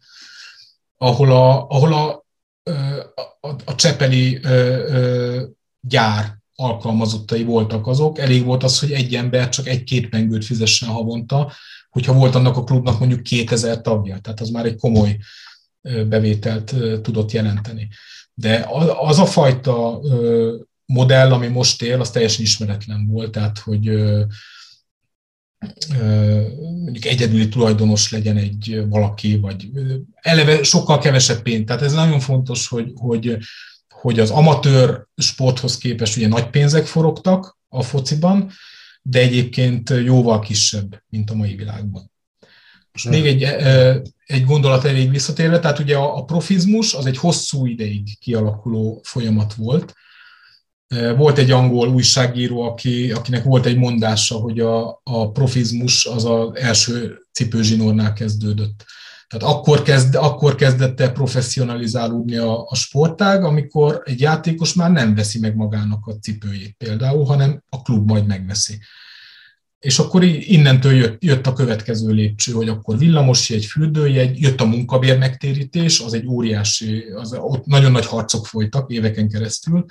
ahol a, ahol a, a, a Csepeli gyár alkalmazottai voltak azok. Elég volt az, hogy egy ember csak egy-két pengőt fizessen havonta, hogyha volt annak a klubnak mondjuk 2000 tagja, tehát az már egy komoly bevételt tudott jelenteni. De az a fajta modell, ami most él, az teljesen ismeretlen volt, tehát hogy mondjuk egyedüli tulajdonos legyen egy valaki, vagy eleve sokkal kevesebb pénz. Tehát ez nagyon fontos, hogy, hogy, hogy az amatőr sporthoz képest ugye nagy pénzek forogtak a fociban, de egyébként jóval kisebb, mint a mai világban. Most még egy, egy gondolat elég visszatérve, tehát ugye a, a profizmus az egy hosszú ideig kialakuló folyamat volt. Volt egy angol újságíró, aki, akinek volt egy mondása, hogy a, a profizmus az az első cipőzsinórnál kezdődött. Tehát akkor, kezd, akkor kezdett el professzionalizálódni a, a sportág, amikor egy játékos már nem veszi meg magának a cipőjét például, hanem a klub majd megveszi. És akkor innentől jött, jött a következő lépcső, hogy akkor egy fürdőjegy, jött a munkabér megtérítés, az egy óriási, az, ott nagyon nagy harcok folytak éveken keresztül,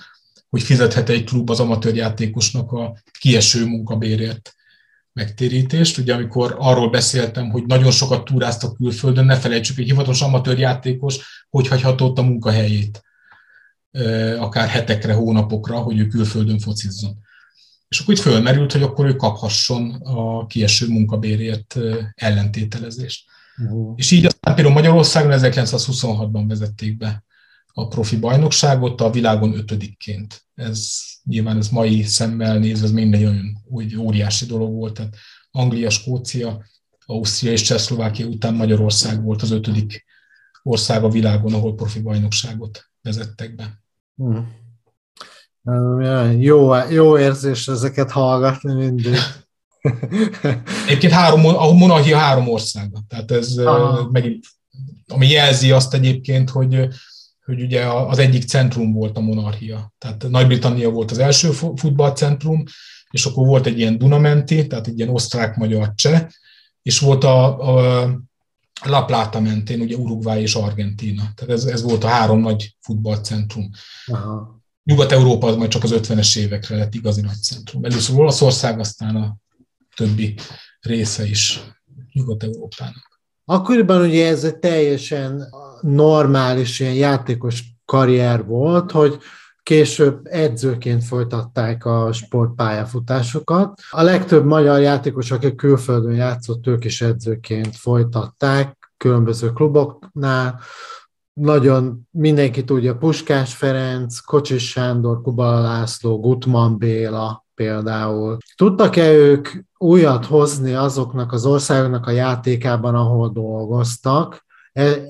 hogy fizethet egy klub az amatőr játékosnak a kieső munkabérért megtérítést. Ugye amikor arról beszéltem, hogy nagyon sokat túráztak külföldön, ne felejtsük, egy hivatalos amatőr játékos, hogy hagyhatott a munkahelyét akár hetekre, hónapokra, hogy ő külföldön focizzon. És akkor itt fölmerült, hogy akkor ő kaphasson a kieső munkabérért ellentételezést. Uh-huh. És így aztán például Magyarországon 1926-ban vezették be a profi bajnokságot a világon ötödikként. Ez nyilván ez mai szemmel nézve, ez még nagyon úgy óriási dolog volt. Tehát Anglia, Skócia, Ausztria és Csehszlovákia után Magyarország volt az ötödik ország a világon, ahol profi bajnokságot vezettek be. Hmm. Jó, jó érzés ezeket hallgatni mindig. [laughs] Egyébként három, a monarchia három országa. Tehát ez Aha. megint, ami jelzi azt egyébként, hogy hogy ugye az egyik centrum volt a monarchia. Tehát Nagy-Britannia volt az első futballcentrum, és akkor volt egy ilyen Dunamenti, tehát egy ilyen osztrák-magyar cseh, és volt a, a La Plata mentén, ugye Uruguay és Argentína. Tehát ez, ez volt a három nagy futballcentrum. Aha. Nyugat-Európa az majd csak az 50-es évekre lett igazi nagy centrum. Először Olaszország, aztán a többi része is Nyugat-Európának. Akkoriban ugye ez egy teljesen normális ilyen játékos karrier volt, hogy később edzőként folytatták a sportpályafutásokat. A legtöbb magyar játékos, akik külföldön játszott, ők is edzőként folytatták különböző kluboknál. Nagyon mindenki tudja, Puskás Ferenc, Kocsis Sándor, Kubala László, Gutman Béla például. Tudtak-e ők újat hozni azoknak az országoknak a játékában, ahol dolgoztak,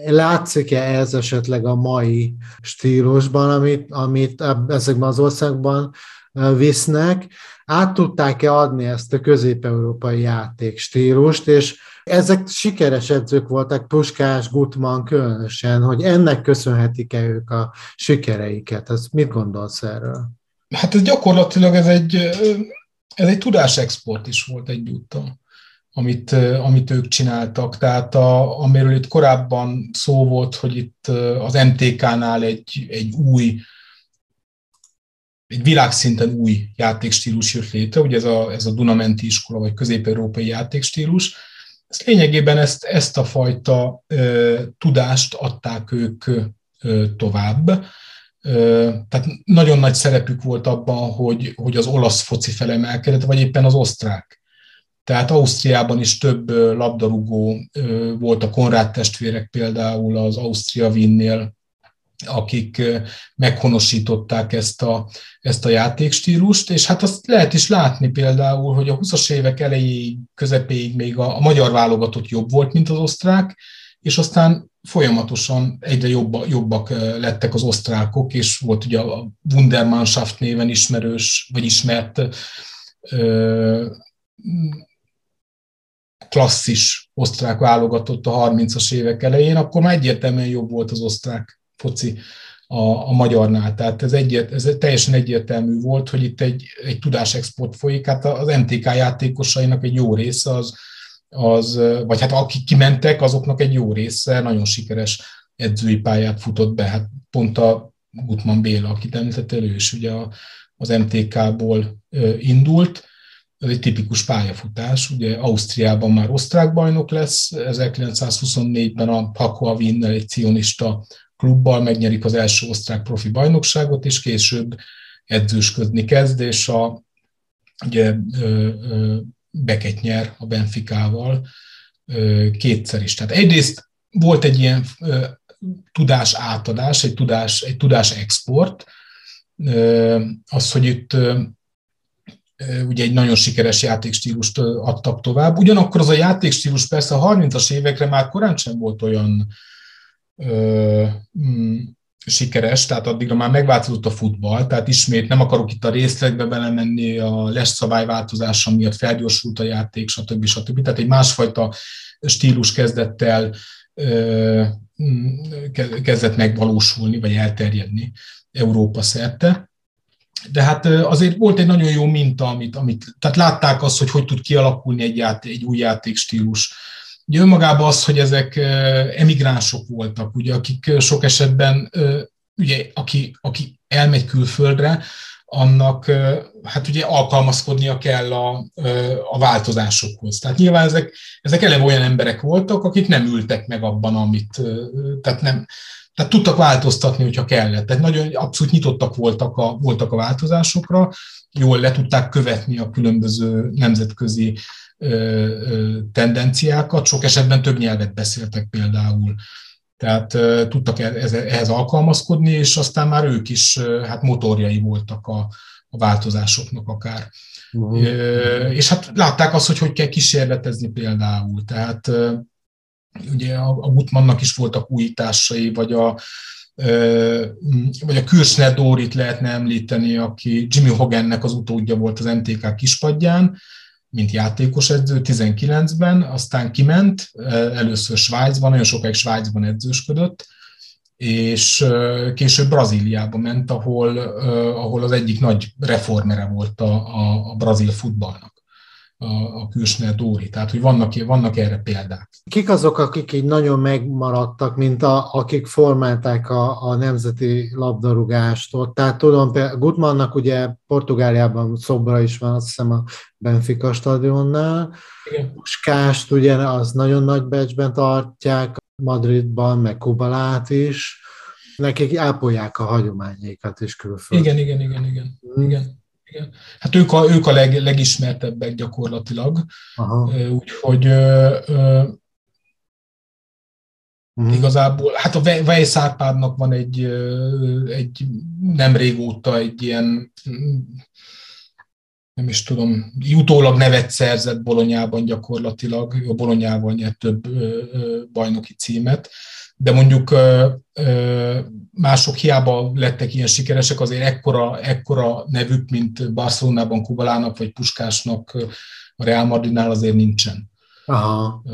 látszik-e ez esetleg a mai stílusban, amit, amit ezekben az országban e, visznek? Át tudták-e adni ezt a közép-európai játékstílust, és ezek sikeres edzők voltak, Puskás, Gutman különösen, hogy ennek köszönhetik-e ők a sikereiket? Ez mit gondolsz erről? Hát ez gyakorlatilag ez egy, ez egy tudásexport is volt egyúttal. Amit, amit ők csináltak. Tehát a, amiről itt korábban szó volt, hogy itt az MTK-nál egy, egy új, egy világszinten új játékstílus jött létre, ugye ez a, ez a Dunamenti iskola, vagy közép-európai játékstílus. Ezt lényegében ezt, ezt a fajta ö, tudást adták ők ö, tovább. Ö, tehát nagyon nagy szerepük volt abban, hogy, hogy az olasz foci felemelkedett, vagy éppen az osztrák. Tehát Ausztriában is több labdarúgó volt a Konrád testvérek például az Ausztria Vinnél, akik meghonosították ezt a, ezt a játékstílust, és hát azt lehet is látni például, hogy a 20-as évek elejéig, közepéig még a, a magyar válogatott jobb volt, mint az osztrák, és aztán folyamatosan egyre jobb, jobbak lettek az osztrákok, és volt ugye a Wundermannschaft néven ismerős, vagy ismert klasszis osztrák válogatott a 30-as évek elején, akkor már egyértelműen jobb volt az osztrák foci a, a magyarnál. Tehát ez, egyért, ez teljesen egyértelmű volt, hogy itt egy, egy tudásexport folyik. Hát az MTK játékosainak egy jó része az, az, vagy hát akik kimentek, azoknak egy jó része nagyon sikeres edzői pályát futott be. Hát pont a Gutman Béla, akit említett elő, és ugye az MTK-ból indult, ez egy tipikus pályafutás. Ugye Ausztriában már osztrák bajnok lesz, 1924-ben a Paco Winnel egy cionista klubbal megnyerik az első osztrák profi bajnokságot, és később edzősködni kezd, és a, ugye, Beket nyer a Benficával kétszer is. Tehát egyrészt volt egy ilyen tudás átadás, egy tudás, egy tudás export, az, hogy itt ugye egy nagyon sikeres játékstílust adtak tovább. Ugyanakkor az a játékstílus persze a 30-as évekre már korán sem volt olyan ö, mm, sikeres, tehát addigra már megváltozott a futball, tehát ismét nem akarok itt a részletekbe belemenni, a les szabályváltozása miatt felgyorsult a játék, stb. stb. Tehát egy másfajta stílus kezdett el mm, kezdett megvalósulni, vagy elterjedni Európa szerte de hát azért volt egy nagyon jó minta, amit, amit tehát látták azt, hogy hogy tud kialakulni egy, játék, egy új játékstílus. Ugye önmagában az, hogy ezek emigránsok voltak, ugye, akik sok esetben, ugye, aki, aki elmegy külföldre, annak hát ugye alkalmazkodnia kell a, a változásokhoz. Tehát nyilván ezek, ezek eleve olyan emberek voltak, akik nem ültek meg abban, amit, tehát nem, tehát tudtak változtatni, hogyha kellett. Tehát nagyon abszolút nyitottak voltak a, voltak a változásokra, jól le tudták követni a különböző nemzetközi ö, ö, tendenciákat, sok esetben több nyelvet beszéltek például. Tehát ö, tudtak e, ehhez alkalmazkodni, és aztán már ők is hát motorjai voltak a, a változásoknak akár. Uh-huh. És hát látták azt, hogy hogy kell kísérletezni például. Tehát ugye a, a Gutmannnak is voltak újításai, vagy a, vagy a Kürsner Dórit lehetne említeni, aki Jimmy Hogannek az utódja volt az MTK kispadján, mint játékos edző 19-ben, aztán kiment, először Svájcban, nagyon sokáig Svájcban edzősködött, és később Brazíliába ment, ahol, ahol az egyik nagy reformere volt a, a, a brazil futballnak a, a Kürsner Dóri. Tehát, hogy vannak, vannak erre példák. Kik azok, akik így nagyon megmaradtak, mint a, akik formálták a, a nemzeti labdarúgást ott? Tehát tudom, Gutmannnak ugye Portugáliában szobra is van, azt hiszem a Benfica stadionnál. Skást ugye az nagyon nagy becsben tartják, Madridban, meg Kubalát is. Nekik ápolják a hagyományaikat is külföldön. Igen, igen, igen, igen. Hmm. igen. Igen. Hát ők a, ők a leg, legismertebbek gyakorlatilag, úgyhogy Uh-huh. Igazából, hát a Weiss Árpádnak van egy, egy nem régóta egy ilyen, nem is tudom, utólag nevet szerzett Bolonyában gyakorlatilag, a Bolonyával nyert több bajnoki címet, de mondjuk mások hiába lettek ilyen sikeresek, azért ekkora, ekkora nevük, mint Barcelonában Kubalának vagy Puskásnak a Real Madridnál azért nincsen. Aha.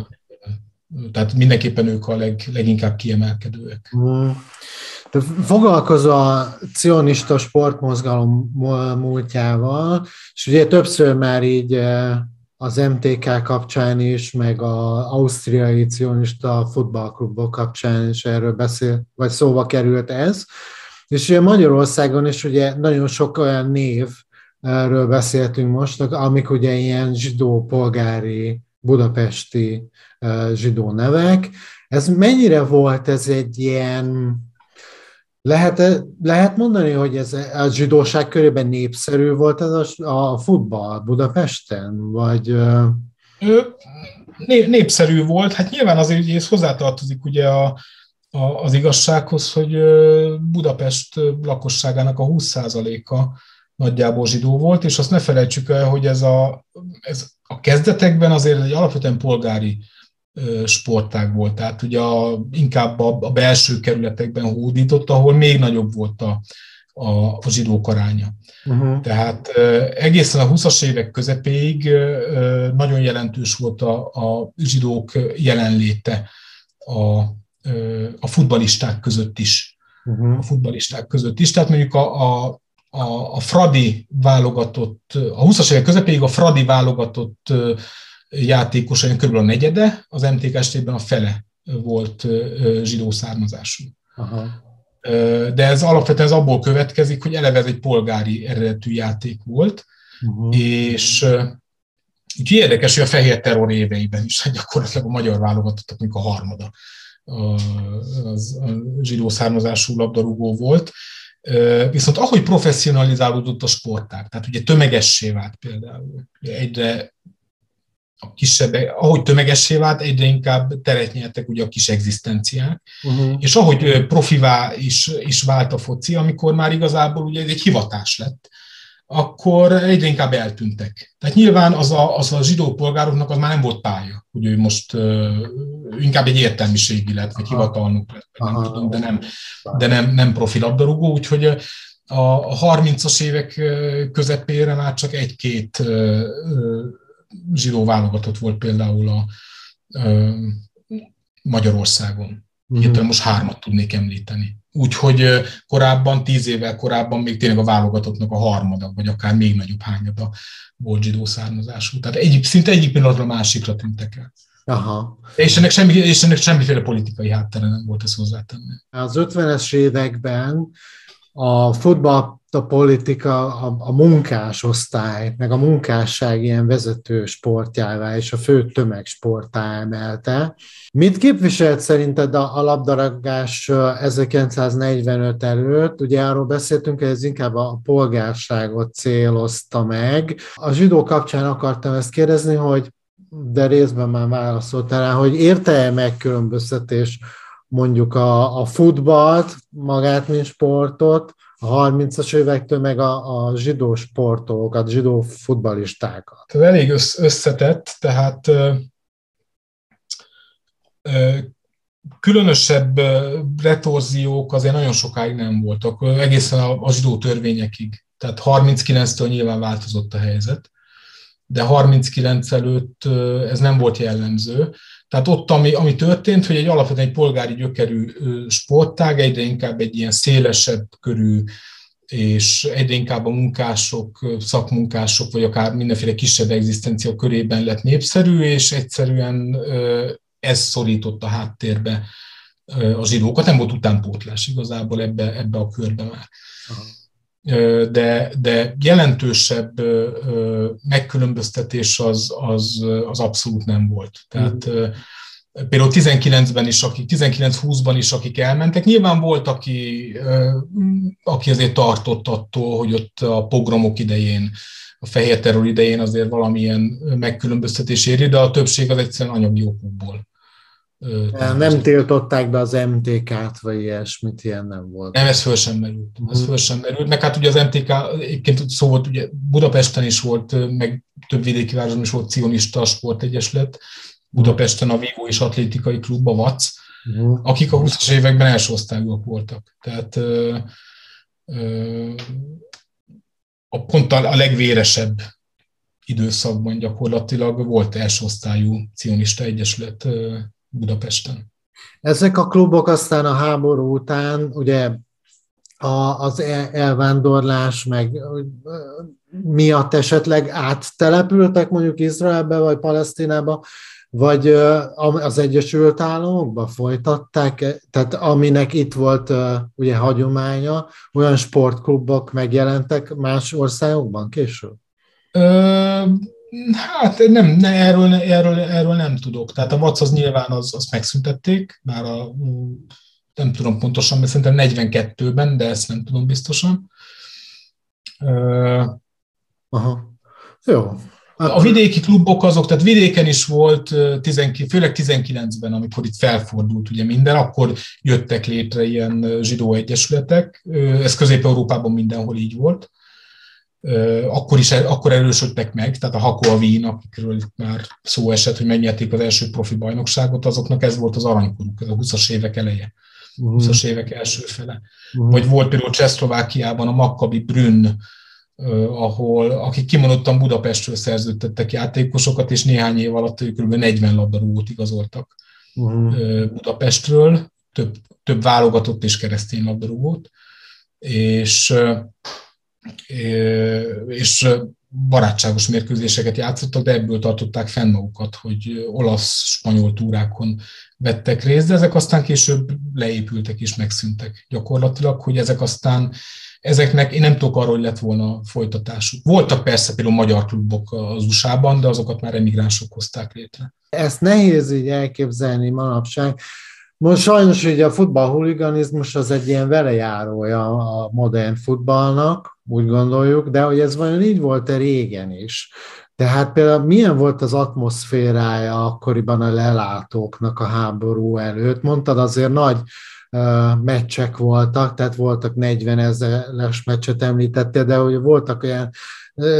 Tehát mindenképpen ők a leg, leginkább kiemelkedőek. Mm. De foglalkozó a cionista sportmozgalom múltjával, és ugye többször már így az MTK kapcsán is, meg az ausztriai cionista futballklubok kapcsán is erről beszél, vagy szóba került ez. És ugye Magyarországon is ugye nagyon sok olyan név, erről beszéltünk most, amik ugye ilyen zsidó polgári, budapesti zsidó nevek. Ez mennyire volt ez egy ilyen lehet, lehet mondani, hogy ez a zsidóság körében népszerű volt ez a, a futball Budapesten, vagy... Népszerű volt, hát nyilván azért ez hozzátartozik ugye a, a, az igazsághoz, hogy Budapest lakosságának a 20%-a nagyjából zsidó volt, és azt ne felejtsük el, hogy ez a, ez a kezdetekben azért egy alapvetően polgári sportág volt, tehát ugye a, inkább a, a belső kerületekben hódított, ahol még nagyobb volt a, a, a zsidók aránya. Uh-huh. Tehát egészen a 20-as évek közepéig nagyon jelentős volt a, a zsidók jelenléte a, a futbalisták között is. Uh-huh. A futbalisták között is. Tehát mondjuk a, a, a, a Fradi válogatott, a 20-as évek közepéig a Fradi válogatott játékosai kb. a negyede, az MTK estében a fele volt zsidó származású. Aha. De ez alapvetően ez abból következik, hogy eleve ez egy polgári eredetű játék volt, uh-huh. és úgyhogy érdekes, hogy a fehér terror éveiben is hát gyakorlatilag a magyar válogatottak, mondjuk a harmada az a zsidó származású labdarúgó volt. Viszont ahogy professzionalizálódott a sportág, tehát ugye tömegessé vált például, egyre a kisebb, ahogy tömegessé vált, egyre inkább teret nyertek ugye a kis egzisztenciák, uh-huh. és ahogy profivá is, is vált a foci, amikor már igazából ugye egy hivatás lett, akkor egyre inkább eltűntek. Tehát nyilván az a, az a zsidó polgároknak az már nem volt pálya, hogy ő most uh, inkább egy értelmiségi lett, vagy hivatalnok lett, vagy nem tudom, de nem, de nem, nem profi labdarúgó, úgyhogy a 30-as évek közepére már csak egy-két zsidó válogatott volt például a, a Magyarországon. Mm-hmm. most hármat tudnék említeni. Úgyhogy korábban, tíz évvel korábban még tényleg a válogatottnak a harmada, vagy akár még nagyobb hányada volt zsidó származású. Tehát egy, szinte egyik pillanatra másikra tűntek el. Aha. És ennek, semmi, és ennek semmiféle politikai háttere nem volt, ez hozzátenni. Az 50-es években a futball a politika a, a munkásosztály, meg a munkásság ilyen vezető sportjává és a fő tömegsportá emelte. Mit képviselt szerinted a, a labdaragás 1945 előtt? Ugye arról beszéltünk, hogy ez inkább a polgárságot célozta meg. A zsidó kapcsán akartam ezt kérdezni, hogy de részben már válaszoltál rá, hogy érte-e megkülönböztetés mondjuk a, a futballt, magát, mint sportot, a 30-as évektől meg a, a zsidó sportolókat, zsidó futbalistákat. Ez elég összetett, tehát ö, ö, különösebb retorziók azért nagyon sokáig nem voltak, egészen a, a zsidó törvényekig. Tehát 39-től nyilván változott a helyzet, de 39 előtt ez nem volt jellemző. Tehát ott, ami, ami történt, hogy egy alapvetően egy polgári gyökerű sporttág egyre inkább egy ilyen szélesebb körű és egyre inkább a munkások, szakmunkások, vagy akár mindenféle kisebb egzisztencia körében lett népszerű, és egyszerűen ez szorított a háttérbe a zsidókat. Nem volt utánpótlás igazából ebbe, ebbe a körbe már. De, de jelentősebb megkülönböztetés az, az, az abszolút nem volt. Tehát mm például 19-ben is, akik 19-20-ban is, akik elmentek. Nyilván volt, aki, aki azért tartott attól, hogy ott a pogromok idején, a fehér terror idején azért valamilyen megkülönböztetés éri, de a többség az egyszerűen anyagi okokból. Nem tiltották be az MTK-t, vagy ilyesmit, ilyen nem volt. Nem, ez föl sem merült. Ez mhm. föl sem merült. Meg hát ugye az MTK, egyébként szó volt, ugye Budapesten is volt, meg több vidéki városban is volt cionista sportegyesület, Budapesten a Vivo és Atlétikai Klub, a VAC, uh-huh. akik a 20-as években első osztályúak voltak. Tehát ö, ö, a pont a legvéresebb időszakban gyakorlatilag volt első osztályú cionista egyesület Budapesten. Ezek a klubok aztán a háború után ugye a, az elvándorlás, meg miatt esetleg áttelepültek mondjuk Izraelbe vagy Palesztinába, vagy az Egyesült Államokban folytatták, tehát aminek itt volt ugye hagyománya, olyan sportklubok megjelentek más országokban később? Ö, hát nem, ne, erről, erről, erről nem tudok. Tehát a VAC az nyilván az, azt megszüntették, már a, nem tudom pontosan, mert szerintem 42-ben, de ezt nem tudom biztosan. Aha. Jó. A vidéki klubok azok, tehát vidéken is volt, főleg 19-ben, amikor itt felfordult ugye minden, akkor jöttek létre ilyen zsidó egyesületek, ez Közép-Európában mindenhol így volt. Akkor is akkor erősödtek meg, tehát a Hako a Wien, akikről itt már szó esett, hogy megnyerték az első profi bajnokságot, azoknak ez volt az aranykoruk, ez a 20-as évek eleje, 20-as évek első fele. Vagy volt például Csehszlovákiában a Maccabi Brünn, ahol, akik kimondottan Budapestről szerződtettek játékosokat, és néhány év alatt kb. 40 labdarúgót igazoltak uh-huh. Budapestről, több, több válogatott és keresztény labdarúgót, és, és barátságos mérkőzéseket játszottak, de ebből tartották fenn magukat, hogy olasz-spanyol túrákon vettek részt, de ezek aztán később leépültek és megszűntek gyakorlatilag, hogy ezek aztán ezeknek én nem tudok arról, hogy lett volna folytatásuk. Voltak persze például magyar klubok az USA-ban, de azokat már emigránsok hozták létre. Ezt nehéz így elképzelni manapság. Most sajnos ugye a futballhuliganizmus az egy ilyen velejárója a modern futballnak, úgy gondoljuk, de hogy ez vajon így volt-e régen is? Tehát például milyen volt az atmoszférája akkoriban a lelátóknak a háború előtt? Mondtad azért nagy meccsek voltak, tehát voltak 40 ezeres meccset említettél, de hogy voltak olyan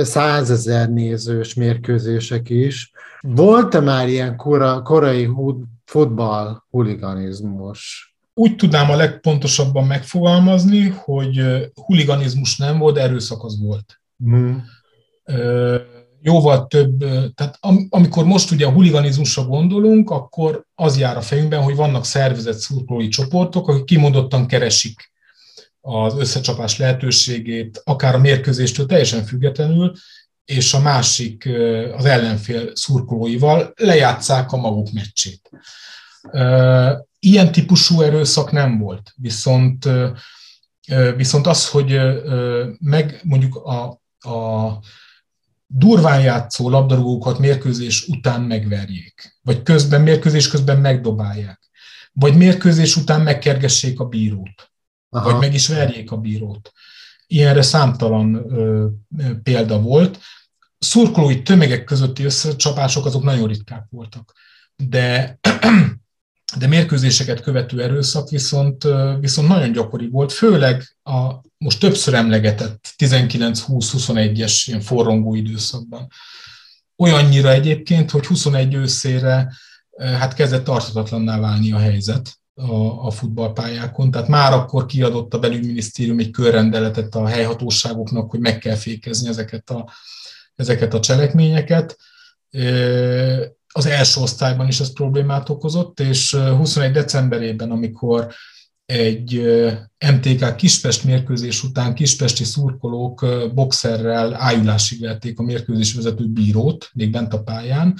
százezer nézős mérkőzések is. Volt-e már ilyen kora, korai futball huliganizmus? Úgy tudnám a legpontosabban megfogalmazni, hogy huliganizmus nem volt, erőszak az volt. Mm jóval több, tehát amikor most ugye a huliganizmusra gondolunk, akkor az jár a fejünkben, hogy vannak szervezett szurkolói csoportok, akik kimondottan keresik az összecsapás lehetőségét, akár a mérkőzéstől teljesen függetlenül, és a másik, az ellenfél szurkolóival lejátszák a maguk meccsét. Ilyen típusú erőszak nem volt, viszont, viszont az, hogy meg mondjuk a, a durván játszó labdarúgókat mérkőzés után megverjék, vagy közben, mérkőzés közben megdobálják, vagy mérkőzés után megkergessék a bírót, Aha. vagy meg is verjék a bírót. Ilyenre számtalan ö, példa volt. Szurkolói tömegek közötti összecsapások azok nagyon ritkák voltak. De [clears throat] de mérkőzéseket követő erőszak viszont, viszont nagyon gyakori volt, főleg a most többször emlegetett 19-20-21-es ilyen forrongó időszakban. Olyannyira egyébként, hogy 21 őszére hát kezdett tartatatlanná válni a helyzet a, a futballpályákon. Tehát már akkor kiadott a belügyminisztérium egy körrendeletet a helyhatóságoknak, hogy meg kell fékezni ezeket a, ezeket a cselekményeket az első osztályban is ez problémát okozott, és 21 decemberében, amikor egy MTK Kispest mérkőzés után kispesti szurkolók boxerrel ájulásig vették a mérkőzés vezető bírót, még bent a pályán,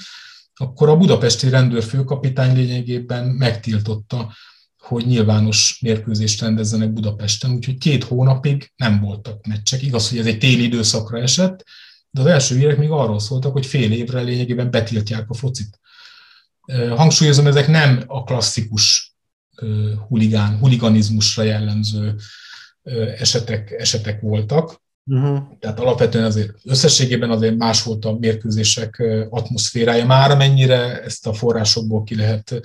akkor a budapesti rendőrfőkapitány lényegében megtiltotta, hogy nyilvános mérkőzést rendezzenek Budapesten, úgyhogy két hónapig nem voltak meccsek. Igaz, hogy ez egy téli időszakra esett, de az első hírek még arról szóltak, hogy fél évre lényegében betiltják a focit. Hangsúlyozom, ezek nem a klasszikus huligán, huliganizmusra jellemző esetek, esetek voltak. Uh-huh. Tehát alapvetően azért összességében azért más volt a mérkőzések atmoszférája, már amennyire ezt a forrásokból ki lehet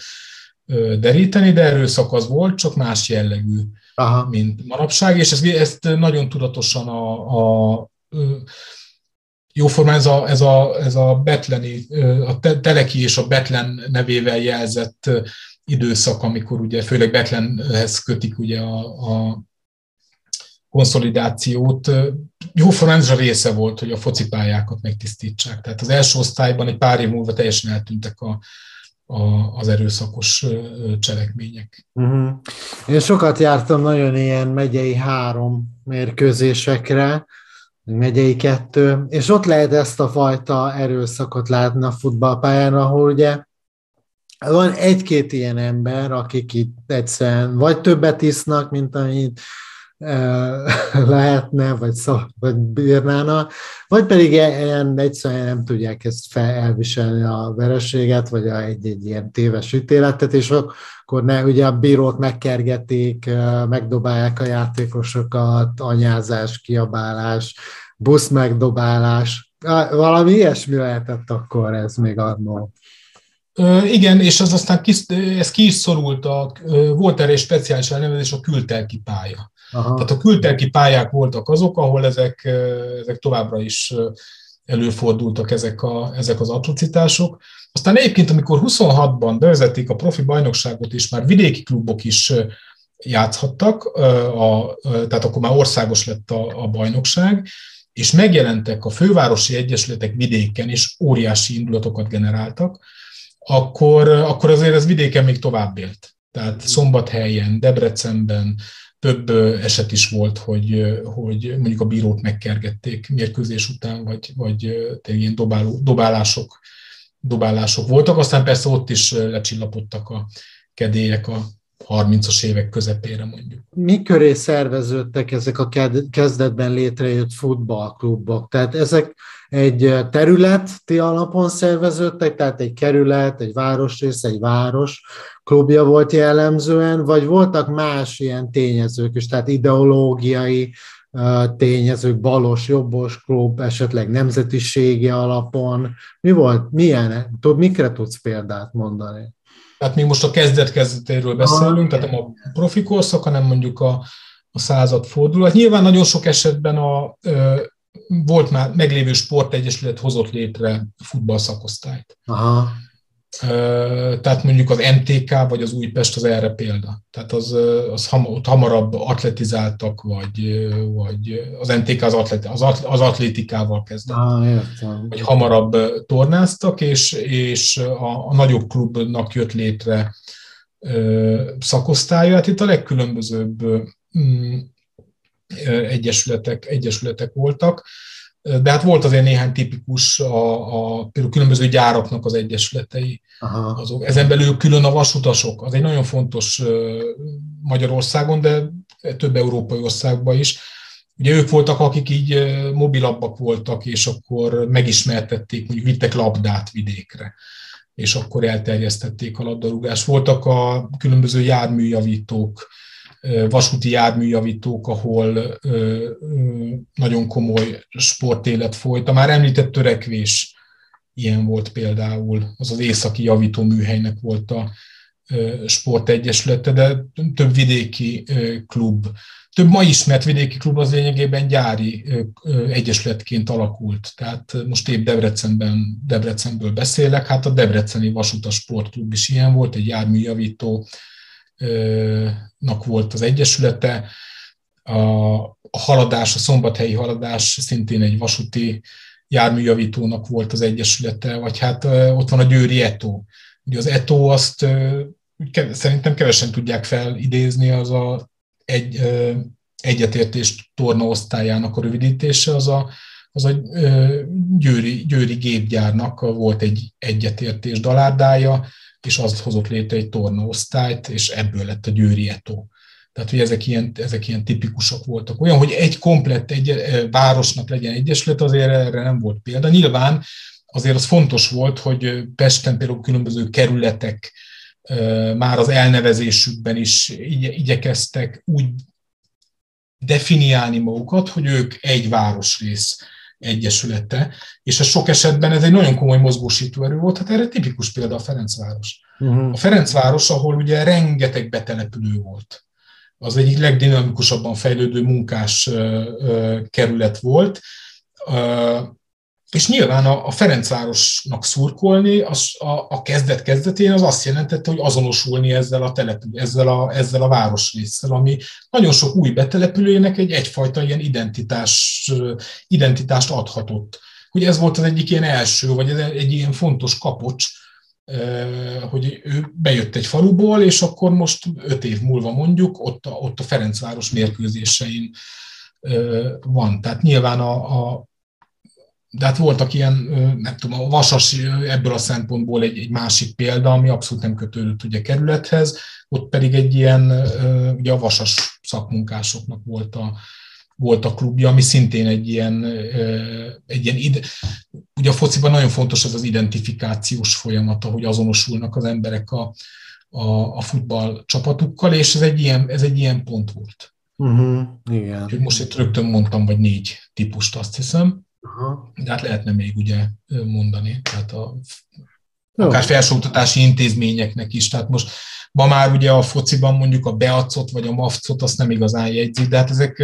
deríteni, de erőszak az volt, csak más jellegű, Aha. mint manapság, és ezt, ezt nagyon tudatosan a, a jóformán ez a, ez a, ez a betleni, a Teleki és a Betlen nevével jelzett időszak, amikor ugye főleg Betlenhez kötik ugye a, a konszolidációt. Jóformán ez a része volt, hogy a focipályákat megtisztítsák. Tehát az első osztályban egy pár év múlva teljesen eltűntek a, a, az erőszakos cselekmények. Uh-huh. Én sokat jártam nagyon ilyen megyei három mérkőzésekre, megyei kettő, és ott lehet ezt a fajta erőszakot látni a futballpályán, ahol ugye van egy-két ilyen ember, akik itt egyszerűen vagy többet isznak, mint amit [laughs] lehetne, vagy, szó, vagy bírnána, vagy pedig ilyen egyszerűen nem tudják ezt fel, elviselni a vereséget, vagy egy-egy ilyen téves ítéletet, és akkor ne, ugye a bírót megkergetik, megdobálják a játékosokat, anyázás, kiabálás, busz megdobálás, valami ilyesmi lehetett akkor ez még annól. Igen, és az aztán kis, ez ki is szorult, a, volt erre egy speciális elnevezés, a kültelki pálya. Aha. Tehát a kültelki pályák voltak azok, ahol ezek, ezek továbbra is előfordultak ezek, a, ezek az atrocitások. Aztán egyébként, amikor 26-ban bevezették a profi bajnokságot, és már vidéki klubok is játszhattak, a, tehát akkor már országos lett a, a bajnokság, és megjelentek a fővárosi egyesületek vidéken, és óriási indulatokat generáltak, akkor, akkor azért ez vidéken még tovább élt. Tehát Szombathelyen, Debrecenben, több eset is volt, hogy, hogy mondjuk a bírót megkergették mérkőzés után, vagy, vagy ilyen dobáló, dobálások, dobálások voltak. Aztán persze ott is lecsillapodtak a kedélyek a 30-as évek közepére mondjuk. Mi köré szerveződtek ezek a kezdetben létrejött futballklubok? Tehát ezek egy területi alapon szerveződtek, tehát egy kerület, egy városrész, egy város klubja volt jellemzően, vagy voltak más ilyen tényezők is, tehát ideológiai tényezők, balos, jobbos klub, esetleg nemzetiségi alapon. Mi volt, milyen, tud, mikre tudsz példát mondani? Tehát mi most a kezdet-kezdetéről beszélünk, tehát nem a profi korszak, hanem mondjuk a, a század fordulat. Nyilván nagyon sok esetben a, volt már meglévő sportegyesület hozott létre futballszakosztályt. Aha. Tehát mondjuk az MTK vagy az Újpest az erre példa. Tehát az, az ham, ott hamarabb atletizáltak, vagy, vagy az MTK az, atlet, az, az atlétikával kezdett. Ah, értem. Vagy hamarabb tornáztak, és, és a, a nagyobb klubnak jött létre szakosztálya. Hát itt a legkülönbözőbb mm, egyesületek, egyesületek voltak, de hát volt azért néhány tipikus, a, a, például különböző gyáraknak az egyesületei. Aha. Azok. Ezen belül külön a vasutasok, az egy nagyon fontos Magyarországon, de több európai országban is. Ugye ők voltak, akik így mobilabbak voltak, és akkor megismertették, mondjuk vittek labdát vidékre, és akkor elterjesztették a labdarúgást. Voltak a különböző járműjavítók, vasúti járműjavítók, ahol nagyon komoly sportélet folyt. A már említett törekvés ilyen volt például, az az északi javító műhelynek volt a sportegyesülete, de több vidéki klub, több ma ismert vidéki klub az lényegében gyári egyesületként alakult. Tehát most épp Debrecenben, Debrecenből beszélek, hát a Debreceni Vasutas Sportklub is ilyen volt, egy járműjavító nak volt az egyesülete, a, haladás, a szombathelyi haladás szintén egy vasúti járműjavítónak volt az egyesülete, vagy hát ott van a Győri Eto. Ugye az Eto azt szerintem kevesen tudják felidézni, az a egy, egyetértés tornaosztályának a rövidítése, az a, az a győri, győri gépgyárnak volt egy egyetértés dalárdája, és az hozott létre egy tornaosztályt, és ebből lett a Győri Eto. Tehát, hogy ezek ilyen, ezek ilyen tipikusak voltak. Olyan, hogy egy komplett egy, eh, városnak legyen egyesület, azért erre nem volt példa. Nyilván azért az fontos volt, hogy Pesten például különböző kerületek eh, már az elnevezésükben is igyekeztek úgy definiálni magukat, hogy ők egy városrész egyesülete, és ez sok esetben ez egy nagyon komoly mozgósító erő volt, hát erre tipikus példa a Ferencváros. Uh-huh. A Ferencváros, ahol ugye rengeteg betelepülő volt, az egyik legdinamikusabban fejlődő munkás kerület volt, és nyilván a, Ferencvárosnak szurkolni az, a, a kezdet kezdetén az azt jelentette, hogy azonosulni ezzel a, települ, ezzel a, ezzel a városrészsel, ami nagyon sok új betelepülőjének egy egyfajta ilyen identitás, identitást adhatott. Hogy ez volt az egyik ilyen első, vagy egy ilyen fontos kapocs, hogy ő bejött egy faluból, és akkor most öt év múlva mondjuk ott a, ott a Ferencváros mérkőzésein van. Tehát nyilván a, a de hát voltak ilyen, nem tudom, a Vasas ebből a szempontból egy, egy másik példa, ami abszolút nem kötődött ugye kerülethez, ott pedig egy ilyen, ugye a Vasas szakmunkásoknak volt a, volt a klubja, ami szintén egy ilyen, egy ilyen ide, ugye a fociban nagyon fontos ez az identifikációs folyamat, hogy azonosulnak az emberek a, a, a futball csapatukkal, és ez egy ilyen, ez egy ilyen pont volt. Uh-huh, igen. Úgyhogy most itt rögtön mondtam, vagy négy típust, azt hiszem. Uh-huh. De hát lehetne még ugye mondani, tehát a, akár felsőoktatási intézményeknek is. Tehát most ma már ugye a fociban mondjuk a Beacot vagy a Mafcot azt nem igazán jegyzik, de hát ezek,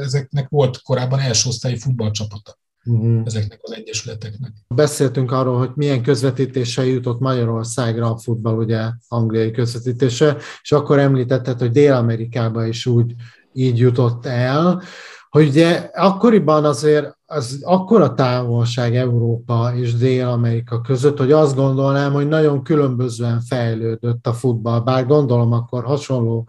ezeknek volt korábban első osztályi futballcsapata uh-huh. ezeknek az egyesületeknek. Beszéltünk arról, hogy milyen közvetítése jutott Magyarországra a futball, ugye angliai közvetítése, és akkor említetted, hogy Dél-Amerikába is úgy így jutott el, hogy ugye akkoriban azért az akkora távolság Európa és Dél-Amerika között, hogy azt gondolnám, hogy nagyon különbözően fejlődött a futball, bár gondolom akkor hasonló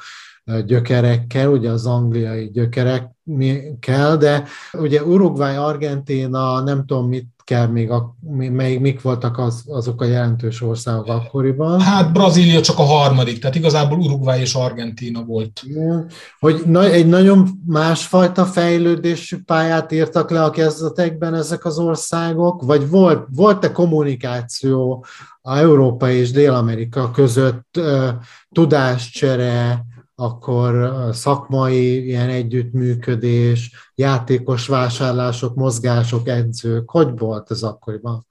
gyökerekkel, ugye az angliai gyökerekkel, de ugye Uruguay, Argentina, nem tudom mit kell még, a, még mik voltak az, azok a jelentős országok akkoriban? Hát Brazília csak a harmadik, tehát igazából Uruguay és Argentina volt. Hogy na, egy nagyon másfajta fejlődésű pályát írtak le a kezdetekben ezek az országok, vagy volt, volt-e kommunikáció a Európa és Dél-Amerika között, tudáscsere, akkor szakmai ilyen együttműködés, játékos vásárlások, mozgások, edzők, hogy volt ez akkoriban?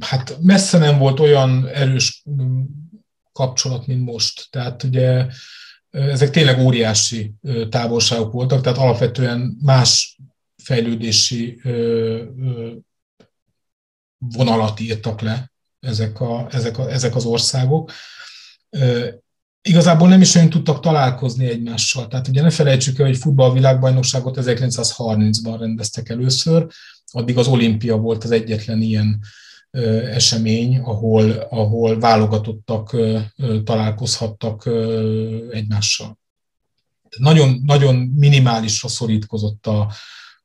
Hát messze nem volt olyan erős kapcsolat, mint most. Tehát ugye ezek tényleg óriási távolságok voltak, tehát alapvetően más fejlődési vonalat írtak le ezek, a, ezek, a, ezek az országok igazából nem is olyan tudtak találkozni egymással. Tehát ugye ne felejtsük el, hogy futballvilágbajnokságot 1930-ban rendeztek először, addig az olimpia volt az egyetlen ilyen esemény, ahol, ahol válogatottak találkozhattak egymással. Nagyon, nagyon minimálisra szorítkozott a,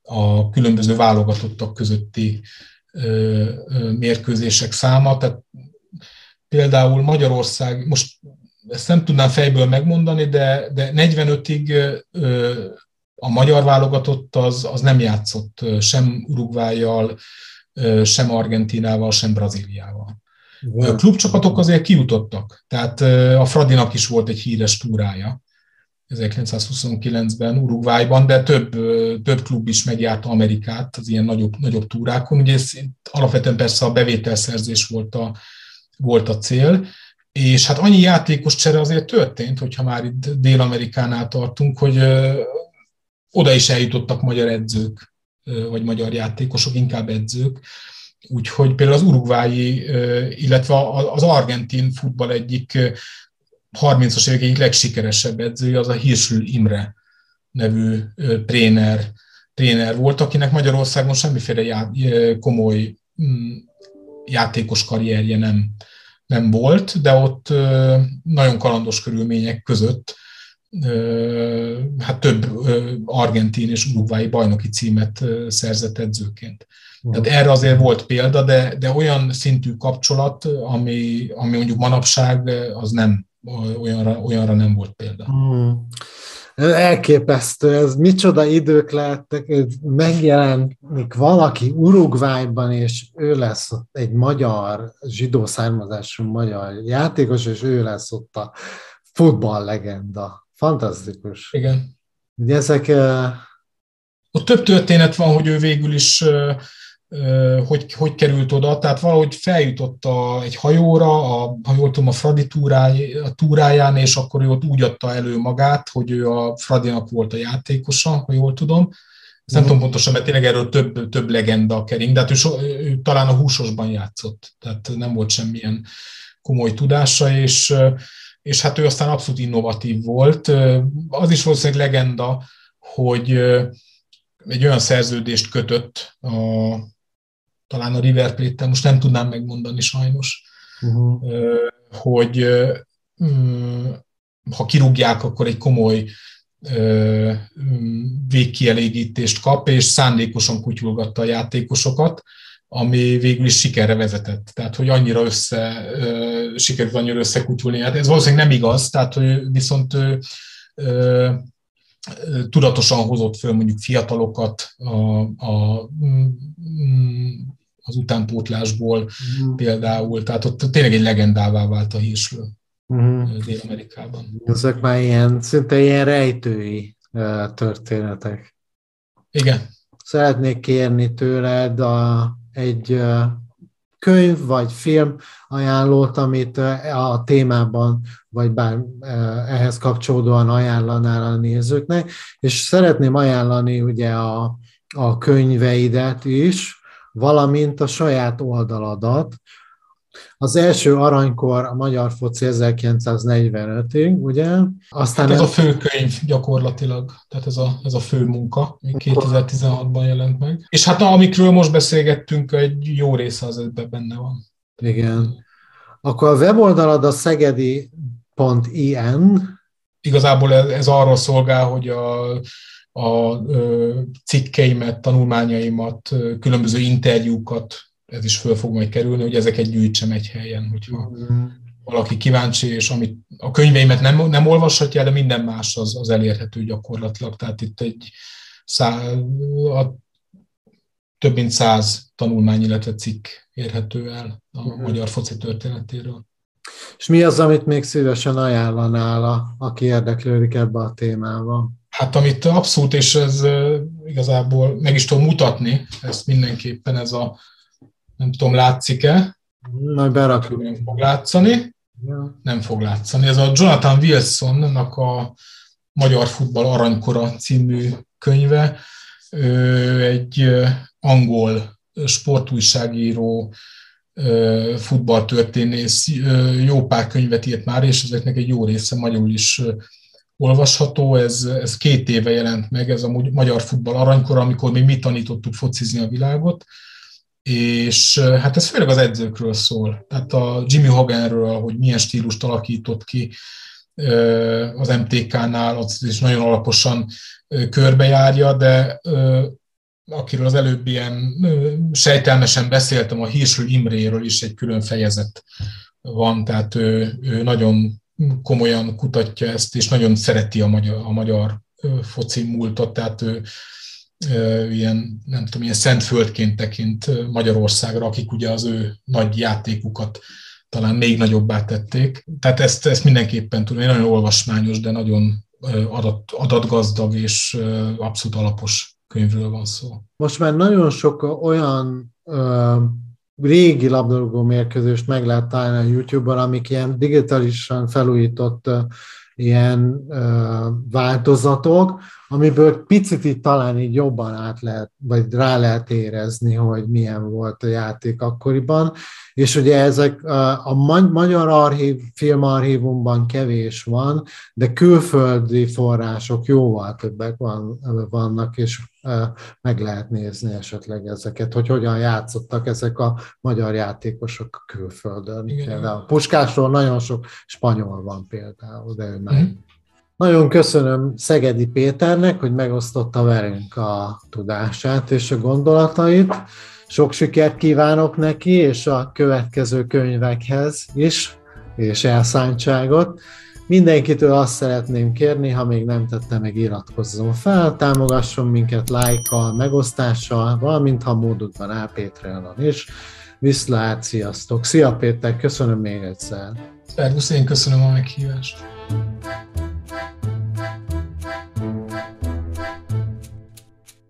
a különböző válogatottak közötti mérkőzések száma. Tehát például Magyarország, most ezt nem tudnám fejből megmondani, de, de 45-ig a magyar válogatott az, az nem játszott sem Uruguayjal, sem Argentinával, sem Brazíliával. A klubcsapatok azért kijutottak, tehát a Fradinak is volt egy híres túrája 1929-ben Uruguayban, de több, több klub is megjárta Amerikát az ilyen nagyobb, nagyobb túrákon. Ugye ez alapvetően persze a bevételszerzés volt a, volt a cél, és hát annyi játékos csere azért történt, hogyha már itt Dél-Amerikánál tartunk, hogy oda is eljutottak magyar edzők, vagy magyar játékosok, inkább edzők. Úgyhogy például az urugvái, illetve az argentin futball egyik 30-as évek egyik legsikeresebb edzője, az a Hirsül Imre nevű tréner, tréner volt, akinek Magyarországon semmiféle já, komoly mm, játékos karrierje nem, nem volt, de ott nagyon kalandos körülmények között hát több argentin és urugvái bajnoki címet szerzett edzőként. Tehát erre azért volt példa, de, de olyan szintű kapcsolat, ami, ami mondjuk manapság, az nem, olyanra, olyanra nem volt példa. Hmm. Elképesztő, ez micsoda idők lehettek, megjelenik valaki Uruguayban, és ő lesz egy magyar, zsidó származású magyar játékos, és ő lesz ott a futball legenda. Fantasztikus. Igen. Ugye ezek... Ott több történet van, hogy ő végül is hogy, hogy került oda, tehát valahogy feljutott a, egy hajóra, a, ha jól tudom, a Fradi túráj, a túráján, és akkor ő ott úgy adta elő magát, hogy ő a Fradinak volt a játékosa, ha jól tudom. Ezt nem mm. tudom pontosan, mert tényleg erről több, több legenda kering, de hát ő, so, ő talán a húsosban játszott, tehát nem volt semmilyen komoly tudása, és, és hát ő aztán abszolút innovatív volt. Az is valószínűleg legenda, hogy egy olyan szerződést kötött a, talán a River plate most nem tudnám megmondani sajnos, uh-huh. hogy mm, ha kirúgják, akkor egy komoly végkielégítést kap, és szándékosan kutyulgatta a játékosokat, ami végül is sikerre vezetett. Tehát, hogy annyira össze, sikerült annyira összekutyulni. Hát ez valószínűleg nem igaz, tehát, hogy viszont tudatosan hozott föl mondjuk fiatalokat a, a, mm, az utánpótlásból mm. például. Tehát ott tényleg egy legendává vált a hírslő mm. Dél-Amerikában. Ezek már ilyen, szinte ilyen rejtői történetek. Igen. Szeretnék kérni tőled a, egy könyv vagy film ajánlót, amit a témában, vagy bár ehhez kapcsolódóan ajánlanál a nézőknek, és szeretném ajánlani ugye a, a könyveidet is, valamint a saját oldaladat, az első aranykor a magyar foci 1945-ig, ugye? Aztán hát ez el... a főkönyv gyakorlatilag, tehát ez a, ez a fő munka, 2016-ban jelent meg. És hát na, amikről most beszélgettünk, egy jó része az ebben benne van. Igen. Akkor a weboldalad a szegedi.in. Igazából ez, ez arról szolgál, hogy a, a cikkeimet, tanulmányaimat, különböző interjúkat ez is föl fog majd kerülni, hogy ezeket gyűjtsem egy helyen, hogyha mm. valaki kíváncsi, és amit a könyveimet nem, nem olvashatja, de minden más az, az elérhető gyakorlatilag. Tehát itt egy szá, a, több mint száz tanulmány, illetve cikk érhető el a mm. magyar foci történetéről. És mi az, amit még szívesen ajánlanál, aki érdeklődik ebbe a témába? Hát amit abszolút, és ez igazából meg is tudom mutatni, ezt mindenképpen ez a nem tudom, látszik-e? Majd berakjuk. Nem fog látszani. Ja. Nem fog látszani. Ez a Jonathan Wilsonnak a Magyar Futball Aranykora című könyve. Ő egy angol sportújságíró, futballtörténész, jó pár könyvet írt már, és ezeknek egy jó része magyarul is olvasható. Ez, ez két éve jelent meg, ez a Magyar Futball Aranykora, amikor még mi tanítottuk focizni a világot és hát ez főleg az edzőkről szól. Tehát a Jimmy Hoganről, hogy milyen stílust alakított ki az MTK-nál, az is nagyon alaposan körbejárja, de akiről az előbb ilyen sejtelmesen beszéltem, a Hírsül Imréről is egy külön fejezet van, tehát ő, ő nagyon komolyan kutatja ezt, és nagyon szereti a magyar, a magyar foci múltat, tehát ő ilyen, nem tudom, ilyen szentföldként tekint Magyarországra, akik ugye az ő nagy játékukat talán még nagyobbá tették. Tehát ezt, ezt mindenképpen tudom, nagyon olvasmányos, de nagyon adat, adatgazdag és abszolút alapos könyvről van szó. Most már nagyon sok olyan régi labdarúgó mérkőzést meg lehet találni a YouTube-on, amik ilyen digitálisan felújított ilyen változatok, amiből picit itt talán így jobban át lehet, vagy rá lehet érezni, hogy milyen volt a játék akkoriban, és ugye ezek a magyar archív, filmarchívumban kevés van, de külföldi források jóval többek van, vannak, és meg lehet nézni esetleg ezeket, hogy hogyan játszottak ezek a magyar játékosok külföldön. Igen. Például Puskásról nagyon sok spanyol van például, de ő nem. Mm. Nagyon köszönöm Szegedi Péternek, hogy megosztotta velünk a tudását és a gondolatait. Sok sikert kívánok neki, és a következő könyvekhez is, és elszántságot. Mindenkitől azt szeretném kérni, ha még nem tette meg, iratkozzon fel, támogasson minket lájkkal, megosztással, valamint ha módodban áll Patreonon is. Viszlát, sziasztok! Szia Péter, köszönöm még egyszer! Szervusz, én köszönöm a meghívást!